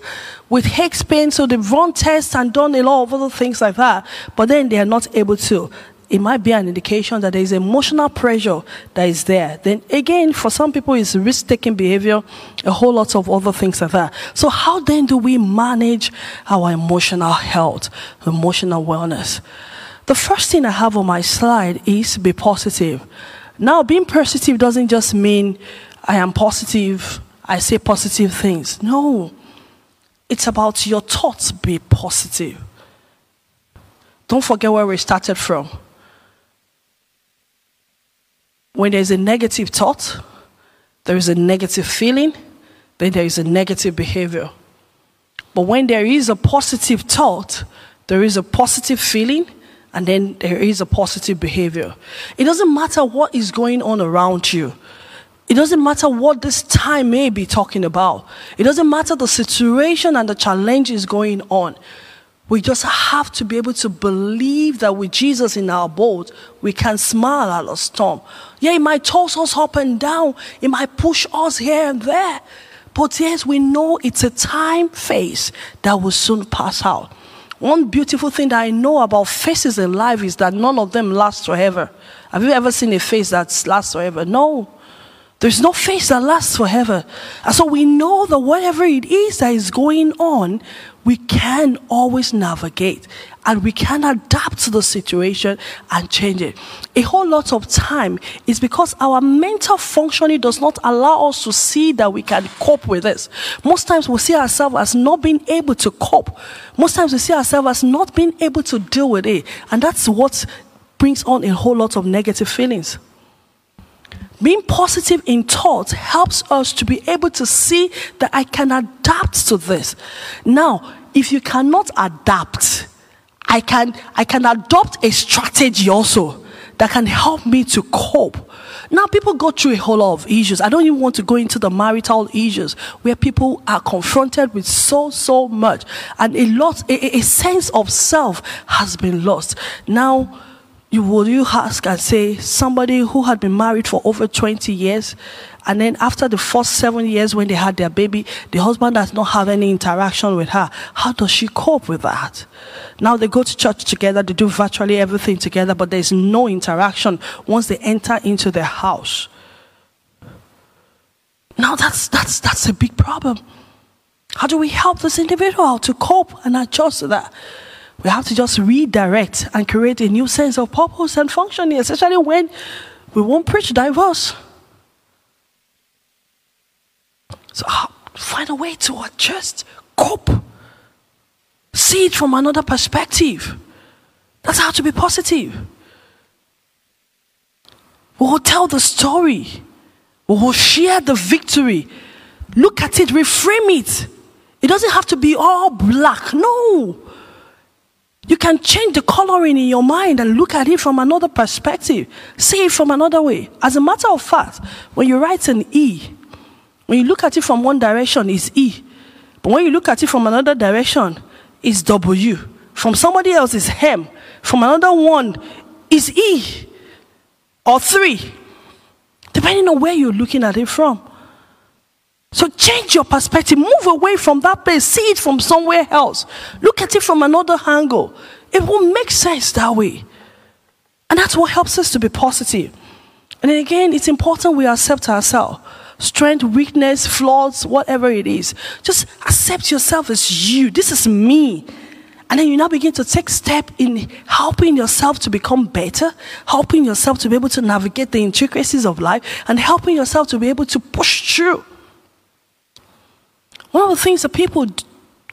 with headache pain, so they've run tests and done a lot of other things like that, but then they are not able to it might be an indication that there is emotional pressure that is there. Then again, for some people, it's risk-taking behavior, a whole lot of other things like that. So how then do we manage our emotional health, emotional wellness? The first thing I have on my slide is be positive. Now, being positive doesn't just mean I am positive, I say positive things. No, it's about your thoughts be positive. Don't forget where we started from. When there's a negative thought, there is a negative feeling, then there is a negative behavior. But when there is a positive thought, there is a positive feeling, and then there is a positive behavior. It doesn't matter what is going on around you. It doesn't matter what this time may be talking about. It doesn't matter the situation and the challenge is going on. We just have to be able to believe that with Jesus in our boat, we can smile at a storm. Yeah, it might toss us up and down, it might push us here and there. But yes, we know it's a time phase that will soon pass out. One beautiful thing that I know about faces in life is that none of them last forever. Have you ever seen a face that lasts forever? No. There's no face that lasts forever. And so we know that whatever it is that is going on, we can always navigate and we can adapt to the situation and change it. A whole lot of time is because our mental functioning does not allow us to see that we can cope with this. Most times we see ourselves as not being able to cope. Most times we see ourselves as not being able to deal with it. And that's what brings on a whole lot of negative feelings. Being positive in thought helps us to be able to see that I can adapt to this. Now, if you cannot adapt, I can, I can adopt a strategy also that can help me to cope. Now, people go through a whole lot of issues. I don't even want to go into the marital issues where people are confronted with so, so much. And a lot, a, a sense of self has been lost. Now, you would you ask and say somebody who had been married for over 20 years and then after the first seven years when they had their baby the husband does not have any interaction with her. How does she cope with that? Now they go to church together they do virtually everything together but there's no interaction once they enter into their house. Now that's that's that's a big problem. How do we help this individual to cope and adjust to that we have to just redirect and create a new sense of purpose and functioning, especially when we won't preach divorce. So uh, find a way to adjust, cope, see it from another perspective. That's how to be positive. We will tell the story. We will share the victory. Look at it, reframe it. It doesn't have to be all black. No. You can change the coloring in your mind and look at it from another perspective, see it from another way. As a matter of fact, when you write an E, when you look at it from one direction, it's E. But when you look at it from another direction, it's W. From somebody else, it's M. From another one, is E. Or three. Depending on where you're looking at it from. So change your perspective. Move away from that place. See it from somewhere else. Look at it from another angle. It will make sense that way. And that's what helps us to be positive. And then again, it's important we accept ourselves. Strength, weakness, flaws, whatever it is. Just accept yourself as you. This is me. And then you now begin to take step in helping yourself to become better, helping yourself to be able to navigate the intricacies of life, and helping yourself to be able to push through. One of the things that people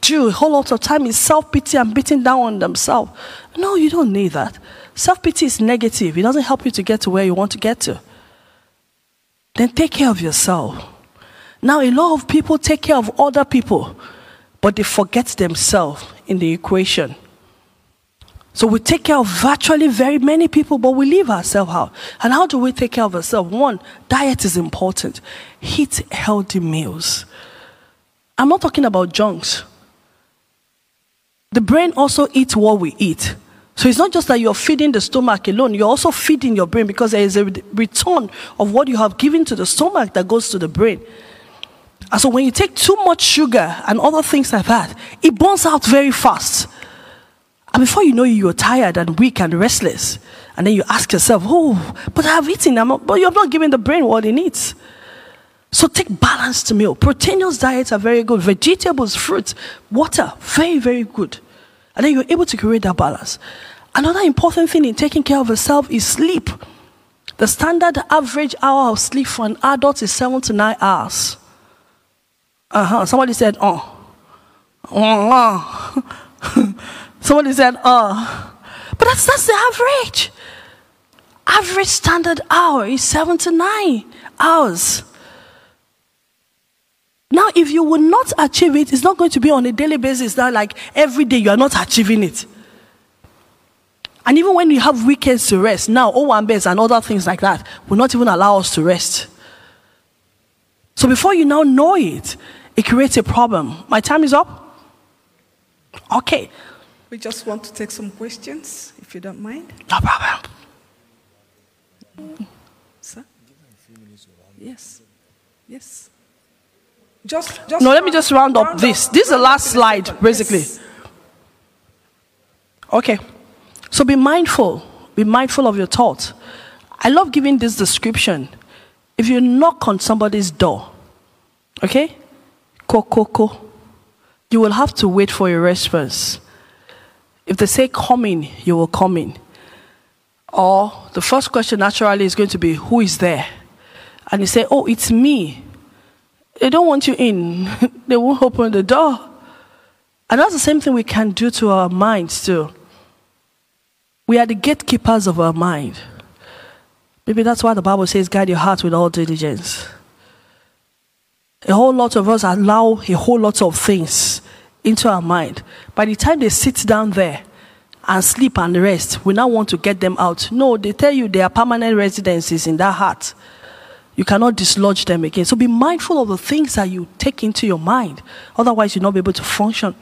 do a whole lot of time is self pity and beating down on themselves. No, you don't need that. Self pity is negative, it doesn't help you to get to where you want to get to. Then take care of yourself. Now, a lot of people take care of other people, but they forget themselves in the equation. So we take care of virtually very many people, but we leave ourselves out. And how do we take care of ourselves? One, diet is important. Eat healthy meals. I'm not talking about junks. The brain also eats what we eat. So it's not just that you're feeding the stomach alone, you're also feeding your brain because there is a return of what you have given to the stomach that goes to the brain. And so when you take too much sugar and other things like that, it burns out very fast. And before you know it, you're tired and weak and restless. And then you ask yourself, oh, but I've eaten, I'm not, but you're not giving the brain what it needs. So take balanced meal. Proteinous diets are very good. Vegetables, fruits, water, very, very good. And then you're able to create that balance. Another important thing in taking care of yourself is sleep. The standard average hour of sleep for an adult is seven to nine hours. Uh huh. Somebody said, oh. Uh, uh. Somebody said, oh. But that's, that's the average. Average standard hour is seven to nine hours. Now, if you will not achieve it, it's not going to be on a daily basis. That like every day you are not achieving it. And even when you have weekends to rest, now Owambes and other things like that will not even allow us to rest. So before you now know it, it creates a problem. My time is up. Okay. We just want to take some questions, if you don't mind. No problem. Sir? Yes. Yes. Just, just no, let me just round up round this. Up, this is the last slide, basically. Yes. Okay. So be mindful. Be mindful of your thoughts. I love giving this description. If you knock on somebody's door, okay? Kokoko, you will have to wait for a response. If they say come in, you will come in. Or the first question naturally is going to be, Who is there? And you say, Oh, it's me. They don't want you in, they won't open the door. And that's the same thing we can do to our minds, too. We are the gatekeepers of our mind. Maybe that's why the Bible says, Guide your heart with all diligence. A whole lot of us allow a whole lot of things into our mind. By the time they sit down there and sleep and rest, we now want to get them out. No, they tell you they are permanent residences in that heart. You cannot dislodge them again. So be mindful of the things that you take into your mind. Otherwise, you'll not be able to function.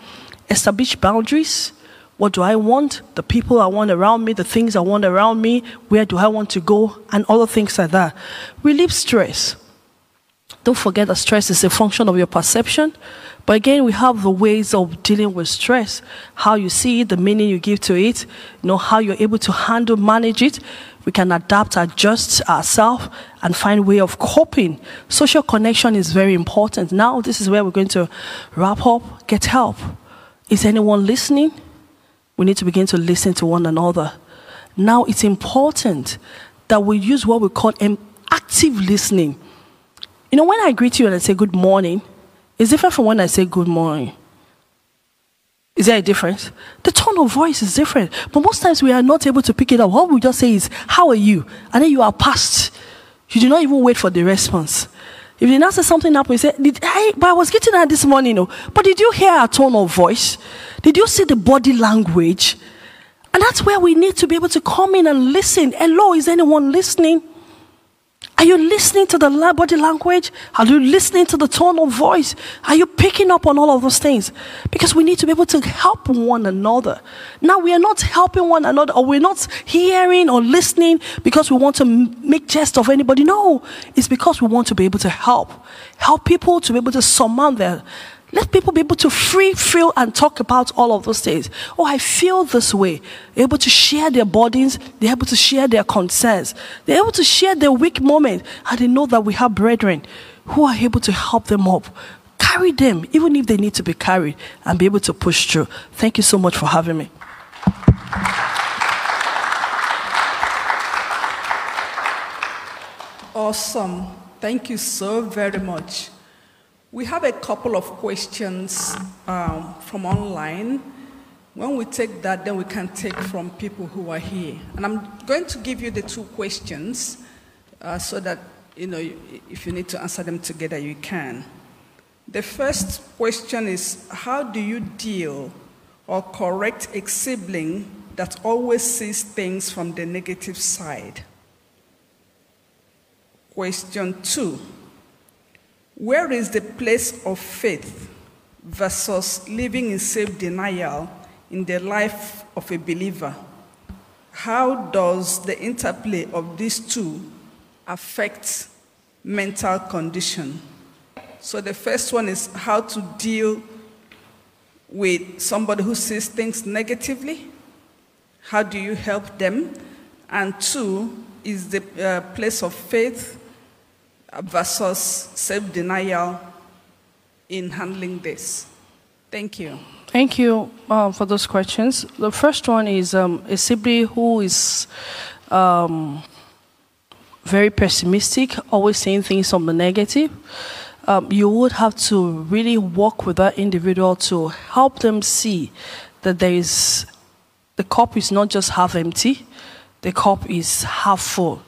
Establish boundaries. What do I want? The people I want around me, the things I want around me, where do I want to go, and other things like that. Relieve stress. Don't forget that stress is a function of your perception. But again, we have the ways of dealing with stress, how you see it, the meaning you give to it, you know, how you're able to handle, manage it. We can adapt, adjust ourselves, and find way of coping. Social connection is very important. Now, this is where we're going to wrap up. Get help. Is anyone listening? We need to begin to listen to one another. Now, it's important that we use what we call active listening. You know, when I greet you and I say good morning, it's different from when I say good morning. Is there a difference? The tone of voice is different. But most times we are not able to pick it up. What we just say is, How are you? And then you are past. You do not even wait for the response. If they now say something up, we say, did, hey, but I was getting that this morning. know. But did you hear a tone of voice? Did you see the body language? And that's where we need to be able to come in and listen. Hello, is anyone listening? Are you listening to the body language? Are you listening to the tone of voice? Are you picking up on all of those things? Because we need to be able to help one another. Now, we are not helping one another, or we're not hearing or listening because we want to make jest of anybody. No, it's because we want to be able to help. Help people to be able to surmount their let people be able to free feel and talk about all of those things. Oh, I feel this way. They're able to share their burdens. They're able to share their concerns. They're able to share their weak moment. And they know that we have brethren who are able to help them up. Carry them, even if they need to be carried, and be able to push through. Thank you so much for having me. Awesome. Thank you so very much. We have a couple of questions um, from online. When we take that, then we can take from people who are here. And I'm going to give you the two questions uh, so that, you know, if you need to answer them together, you can. The first question is How do you deal or correct a sibling that always sees things from the negative side? Question two where is the place of faith versus living in self denial in the life of a believer? How does the interplay of these two affect mental condition? So, the first one is how to deal with somebody who sees things negatively. How do you help them? And two is the uh, place of faith versus self denial in handling this? Thank you. Thank you um, for those questions. The first one is um, a sibling who is um, very pessimistic, always saying things on the negative, um, you would have to really work with that individual to help them see that there is the cup is not just half empty, the cup is half full.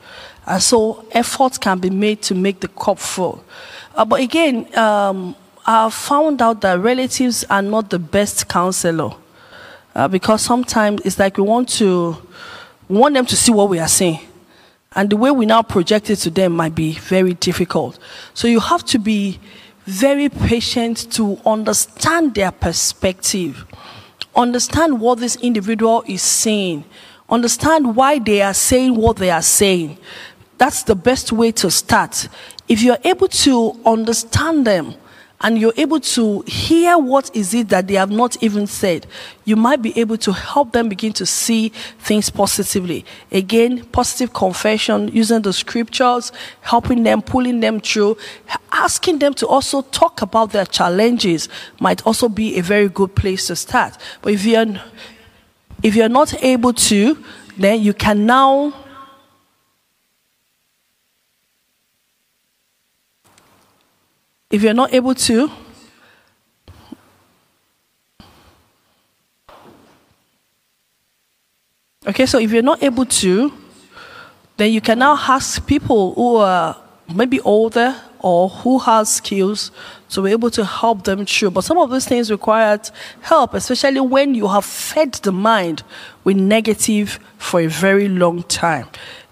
And so efforts can be made to make the cup full. Uh, but again, um, I found out that relatives are not the best counselor uh, because sometimes it's like we want to we want them to see what we are saying. And the way we now project it to them might be very difficult. So you have to be very patient to understand their perspective, understand what this individual is saying, understand why they are saying what they are saying. That's the best way to start. If you're able to understand them, and you're able to hear what is it that they have not even said, you might be able to help them begin to see things positively. Again, positive confession, using the scriptures, helping them, pulling them through, asking them to also talk about their challenges might also be a very good place to start. But if you're if you're not able to, then you can now If you're not able to, okay, so if you're not able to, then you can now ask people who are maybe older or who has skills to be able to help them through. But some of these things require help, especially when you have fed the mind with negative for a very long time.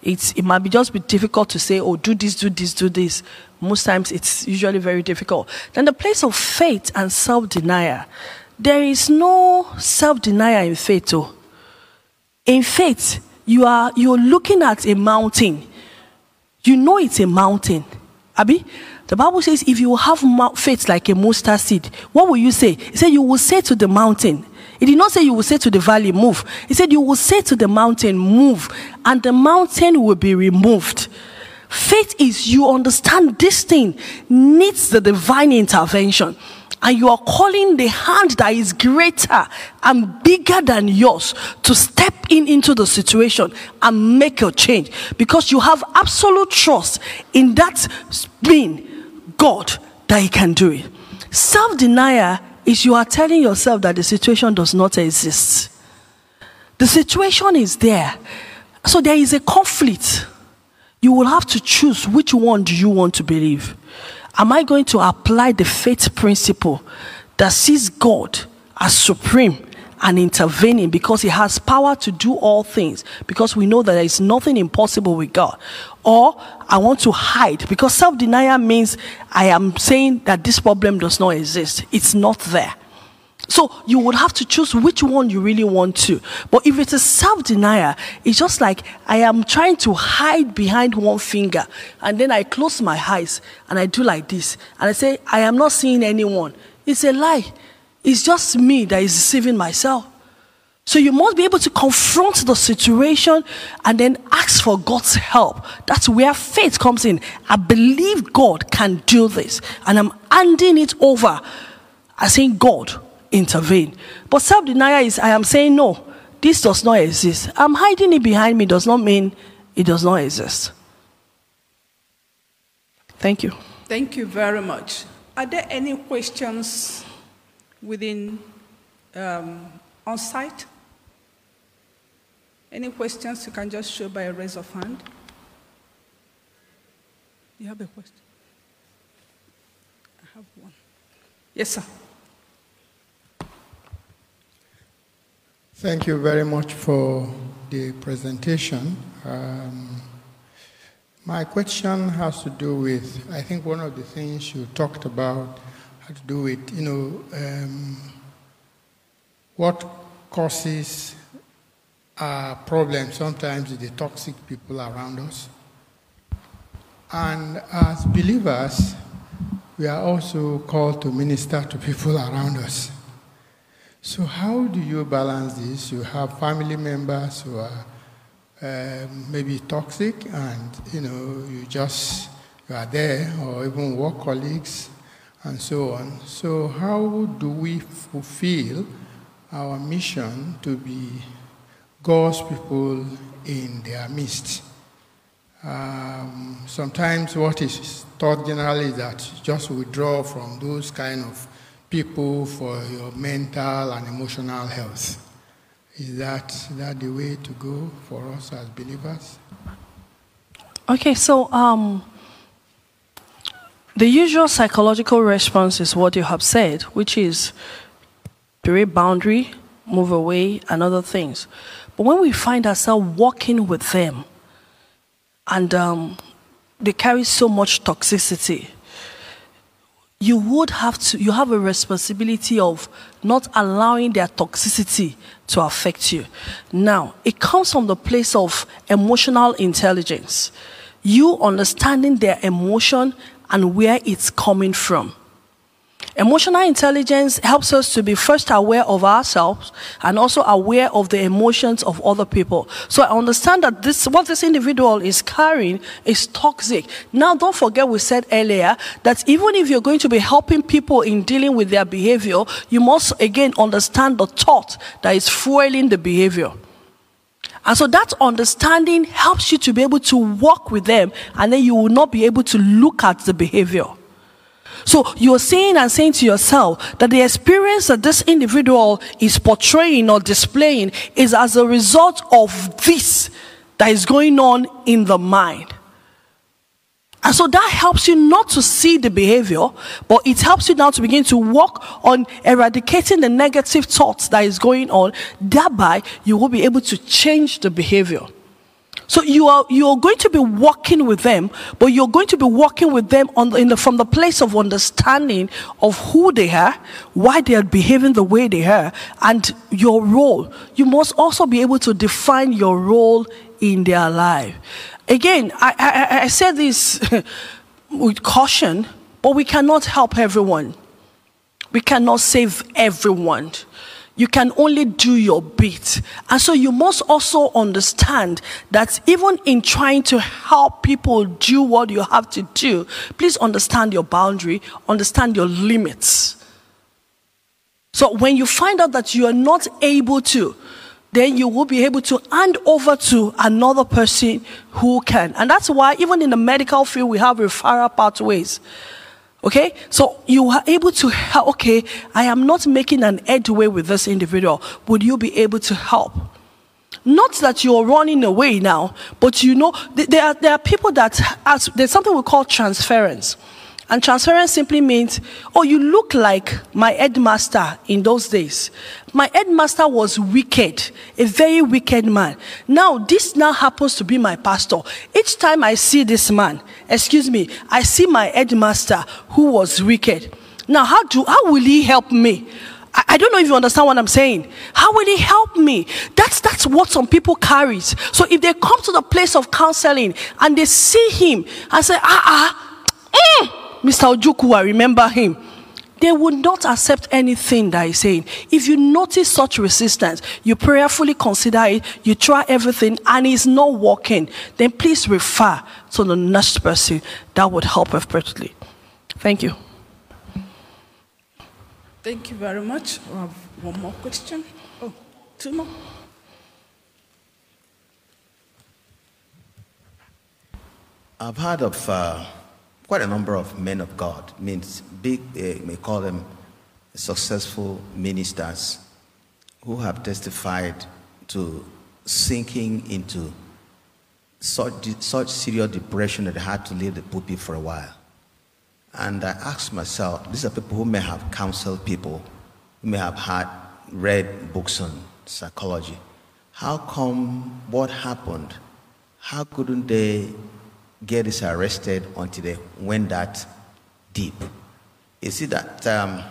It's, it might be just be difficult to say, oh, do this, do this, do this most times it's usually very difficult. Then the place of faith and self denial. There is no self denial in faith. Oh. In faith, you are you're looking at a mountain. You know it's a mountain. Abby, the Bible says if you have faith like a mustard seed, what will you say? It said you will say to the mountain. It did not say you will say to the valley, move. He said you will say to the mountain, move, and the mountain will be removed. Faith is you understand this thing needs the divine intervention. And you are calling the hand that is greater and bigger than yours to step in into the situation and make a change because you have absolute trust in that being God that He can do it. Self denial is you are telling yourself that the situation does not exist. The situation is there. So there is a conflict you will have to choose which one do you want to believe. Am I going to apply the faith principle that sees God as supreme and intervening because he has power to do all things because we know that there is nothing impossible with God? Or I want to hide because self denial means I am saying that this problem does not exist, it's not there. So you would have to choose which one you really want to. But if it's a self denial, it's just like I am trying to hide behind one finger and then I close my eyes and I do like this and I say, I am not seeing anyone. It's a lie. It's just me that is deceiving myself. So you must be able to confront the situation and then ask for God's help. That's where faith comes in. I believe God can do this and I'm handing it over. I saying, God, intervene. But self denial is I am saying, no, this does not exist. I'm hiding it behind me does not mean it does not exist. Thank you. Thank you very much. Are there any questions within um, on site? Any questions you can just show by a raise of hand? You have a question? I have one. Yes, sir. Thank you very much for the presentation. Um, my question has to do with, I think one of the things you talked about had to do with, you know, um, what causes our problems sometimes with the toxic people around us. And as believers, we are also called to minister to people around us. So how do you balance this? You have family members who are uh, maybe toxic, and you know you just you are there, or even work colleagues, and so on. So how do we fulfill our mission to be God's people in their midst? Um, sometimes what is taught generally is that just withdraw from those kind of people for your mental and emotional health. Is that, is that the way to go for us as believers? Okay, so um, the usual psychological response is what you have said, which is create boundary, move away, and other things. But when we find ourselves walking with them, and um, they carry so much toxicity, you would have to, you have a responsibility of not allowing their toxicity to affect you. Now, it comes from the place of emotional intelligence. You understanding their emotion and where it's coming from. Emotional intelligence helps us to be first aware of ourselves and also aware of the emotions of other people. So I understand that this, what this individual is carrying is toxic. Now, don't forget we said earlier that even if you're going to be helping people in dealing with their behavior, you must again understand the thought that is fueling the behavior. And so that understanding helps you to be able to work with them, and then you will not be able to look at the behavior. So you're saying and saying to yourself that the experience that this individual is portraying or displaying is as a result of this that is going on in the mind. And so that helps you not to see the behavior, but it helps you now to begin to work on eradicating the negative thoughts that is going on. Thereby, you will be able to change the behavior. So you are you are going to be walking with them, but you're going to be walking with them the, the, from the place of understanding of who they are, why they are behaving the way they are, and your role. You must also be able to define your role in their life. Again, I, I, I said this with caution, but we cannot help everyone. We cannot save everyone. You can only do your bit. And so you must also understand that even in trying to help people do what you have to do, please understand your boundary, understand your limits. So when you find out that you are not able to, then you will be able to hand over to another person who can. And that's why even in the medical field, we have referral pathways. Okay? So you are able to help. Okay, I am not making an headway with this individual. Would you be able to help? Not that you're running away now, but you know, there are, there are people that, there's something we call transference. And transference simply means, oh, you look like my headmaster in those days. My headmaster was wicked, a very wicked man. Now, this now happens to be my pastor. Each time I see this man, excuse me, I see my headmaster who was wicked. Now, how do, how will he help me? I, don't know if you understand what I'm saying. How will he help me? That's, that's what some people carry. So if they come to the place of counseling and they see him and say, ah, ah, mm, Mr. Ojuku, I remember him. They would not accept anything that he's saying. If you notice such resistance, you prayerfully consider it, you try everything, and it's not working, then please refer to the next person that would help perfectly. Thank you. Thank you very much. We have one more question. Oh, two more. I've heard of uh, quite a number of men of God, means big, uh, may call them successful ministers, who have testified to sinking into such, such serious depression that they had to leave the pulpit for a while. And I asked myself, these are people who may have counseled people, who may have had read books on psychology. How come what happened? How couldn't they get is arrested until they went that deep. You see that um,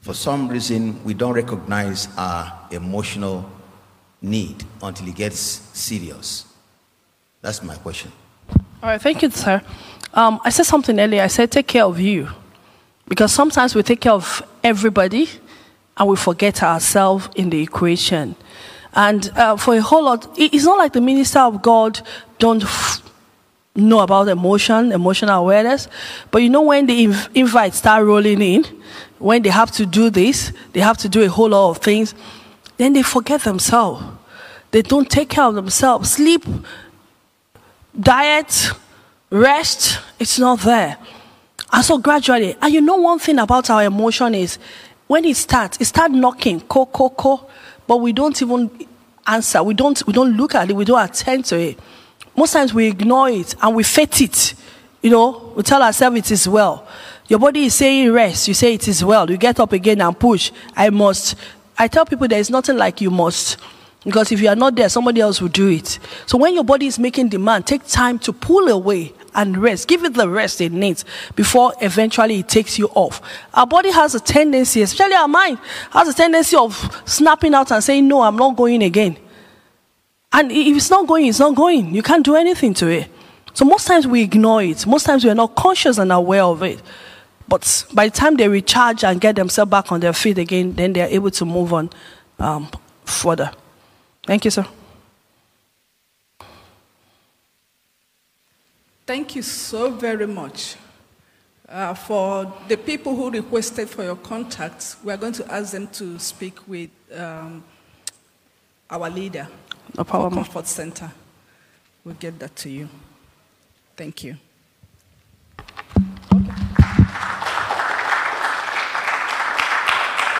for some reason we don't recognize our emotional need until it gets serious. That's my question. All right, thank you, sir. Um, I said something earlier. I said take care of you. Because sometimes we take care of everybody and we forget ourselves in the equation. And uh, for a whole lot, it's not like the minister of God don't know about emotion, emotional awareness. But you know, when the inv- invites start rolling in, when they have to do this, they have to do a whole lot of things, then they forget themselves. They don't take care of themselves. Sleep diet, rest, it's not there. And so gradually, and you know one thing about our emotion is when it starts, it starts knocking, ko, ko, ko, but we don't even answer. We don't, we don't look at it. We don't attend to it. Most times we ignore it and we fit it. You know, we tell ourselves it is well. Your body is saying rest. You say it is well. You get up again and push. I must. I tell people there is nothing like you must. Because if you are not there, somebody else will do it. So when your body is making demand, take time to pull away and rest. Give it the rest it needs before eventually it takes you off. Our body has a tendency, especially our mind, has a tendency of snapping out and saying, No, I'm not going again. And if it's not going, it's not going. You can't do anything to it. So most times we ignore it. Most times we're not conscious and aware of it. But by the time they recharge and get themselves back on their feet again, then they're able to move on um, further. Thank you, sir. Thank you so very much. Uh, for the people who requested for your contacts, we are going to ask them to speak with um, our leader, No problem. Comfort Center. We'll get that to you. Thank you.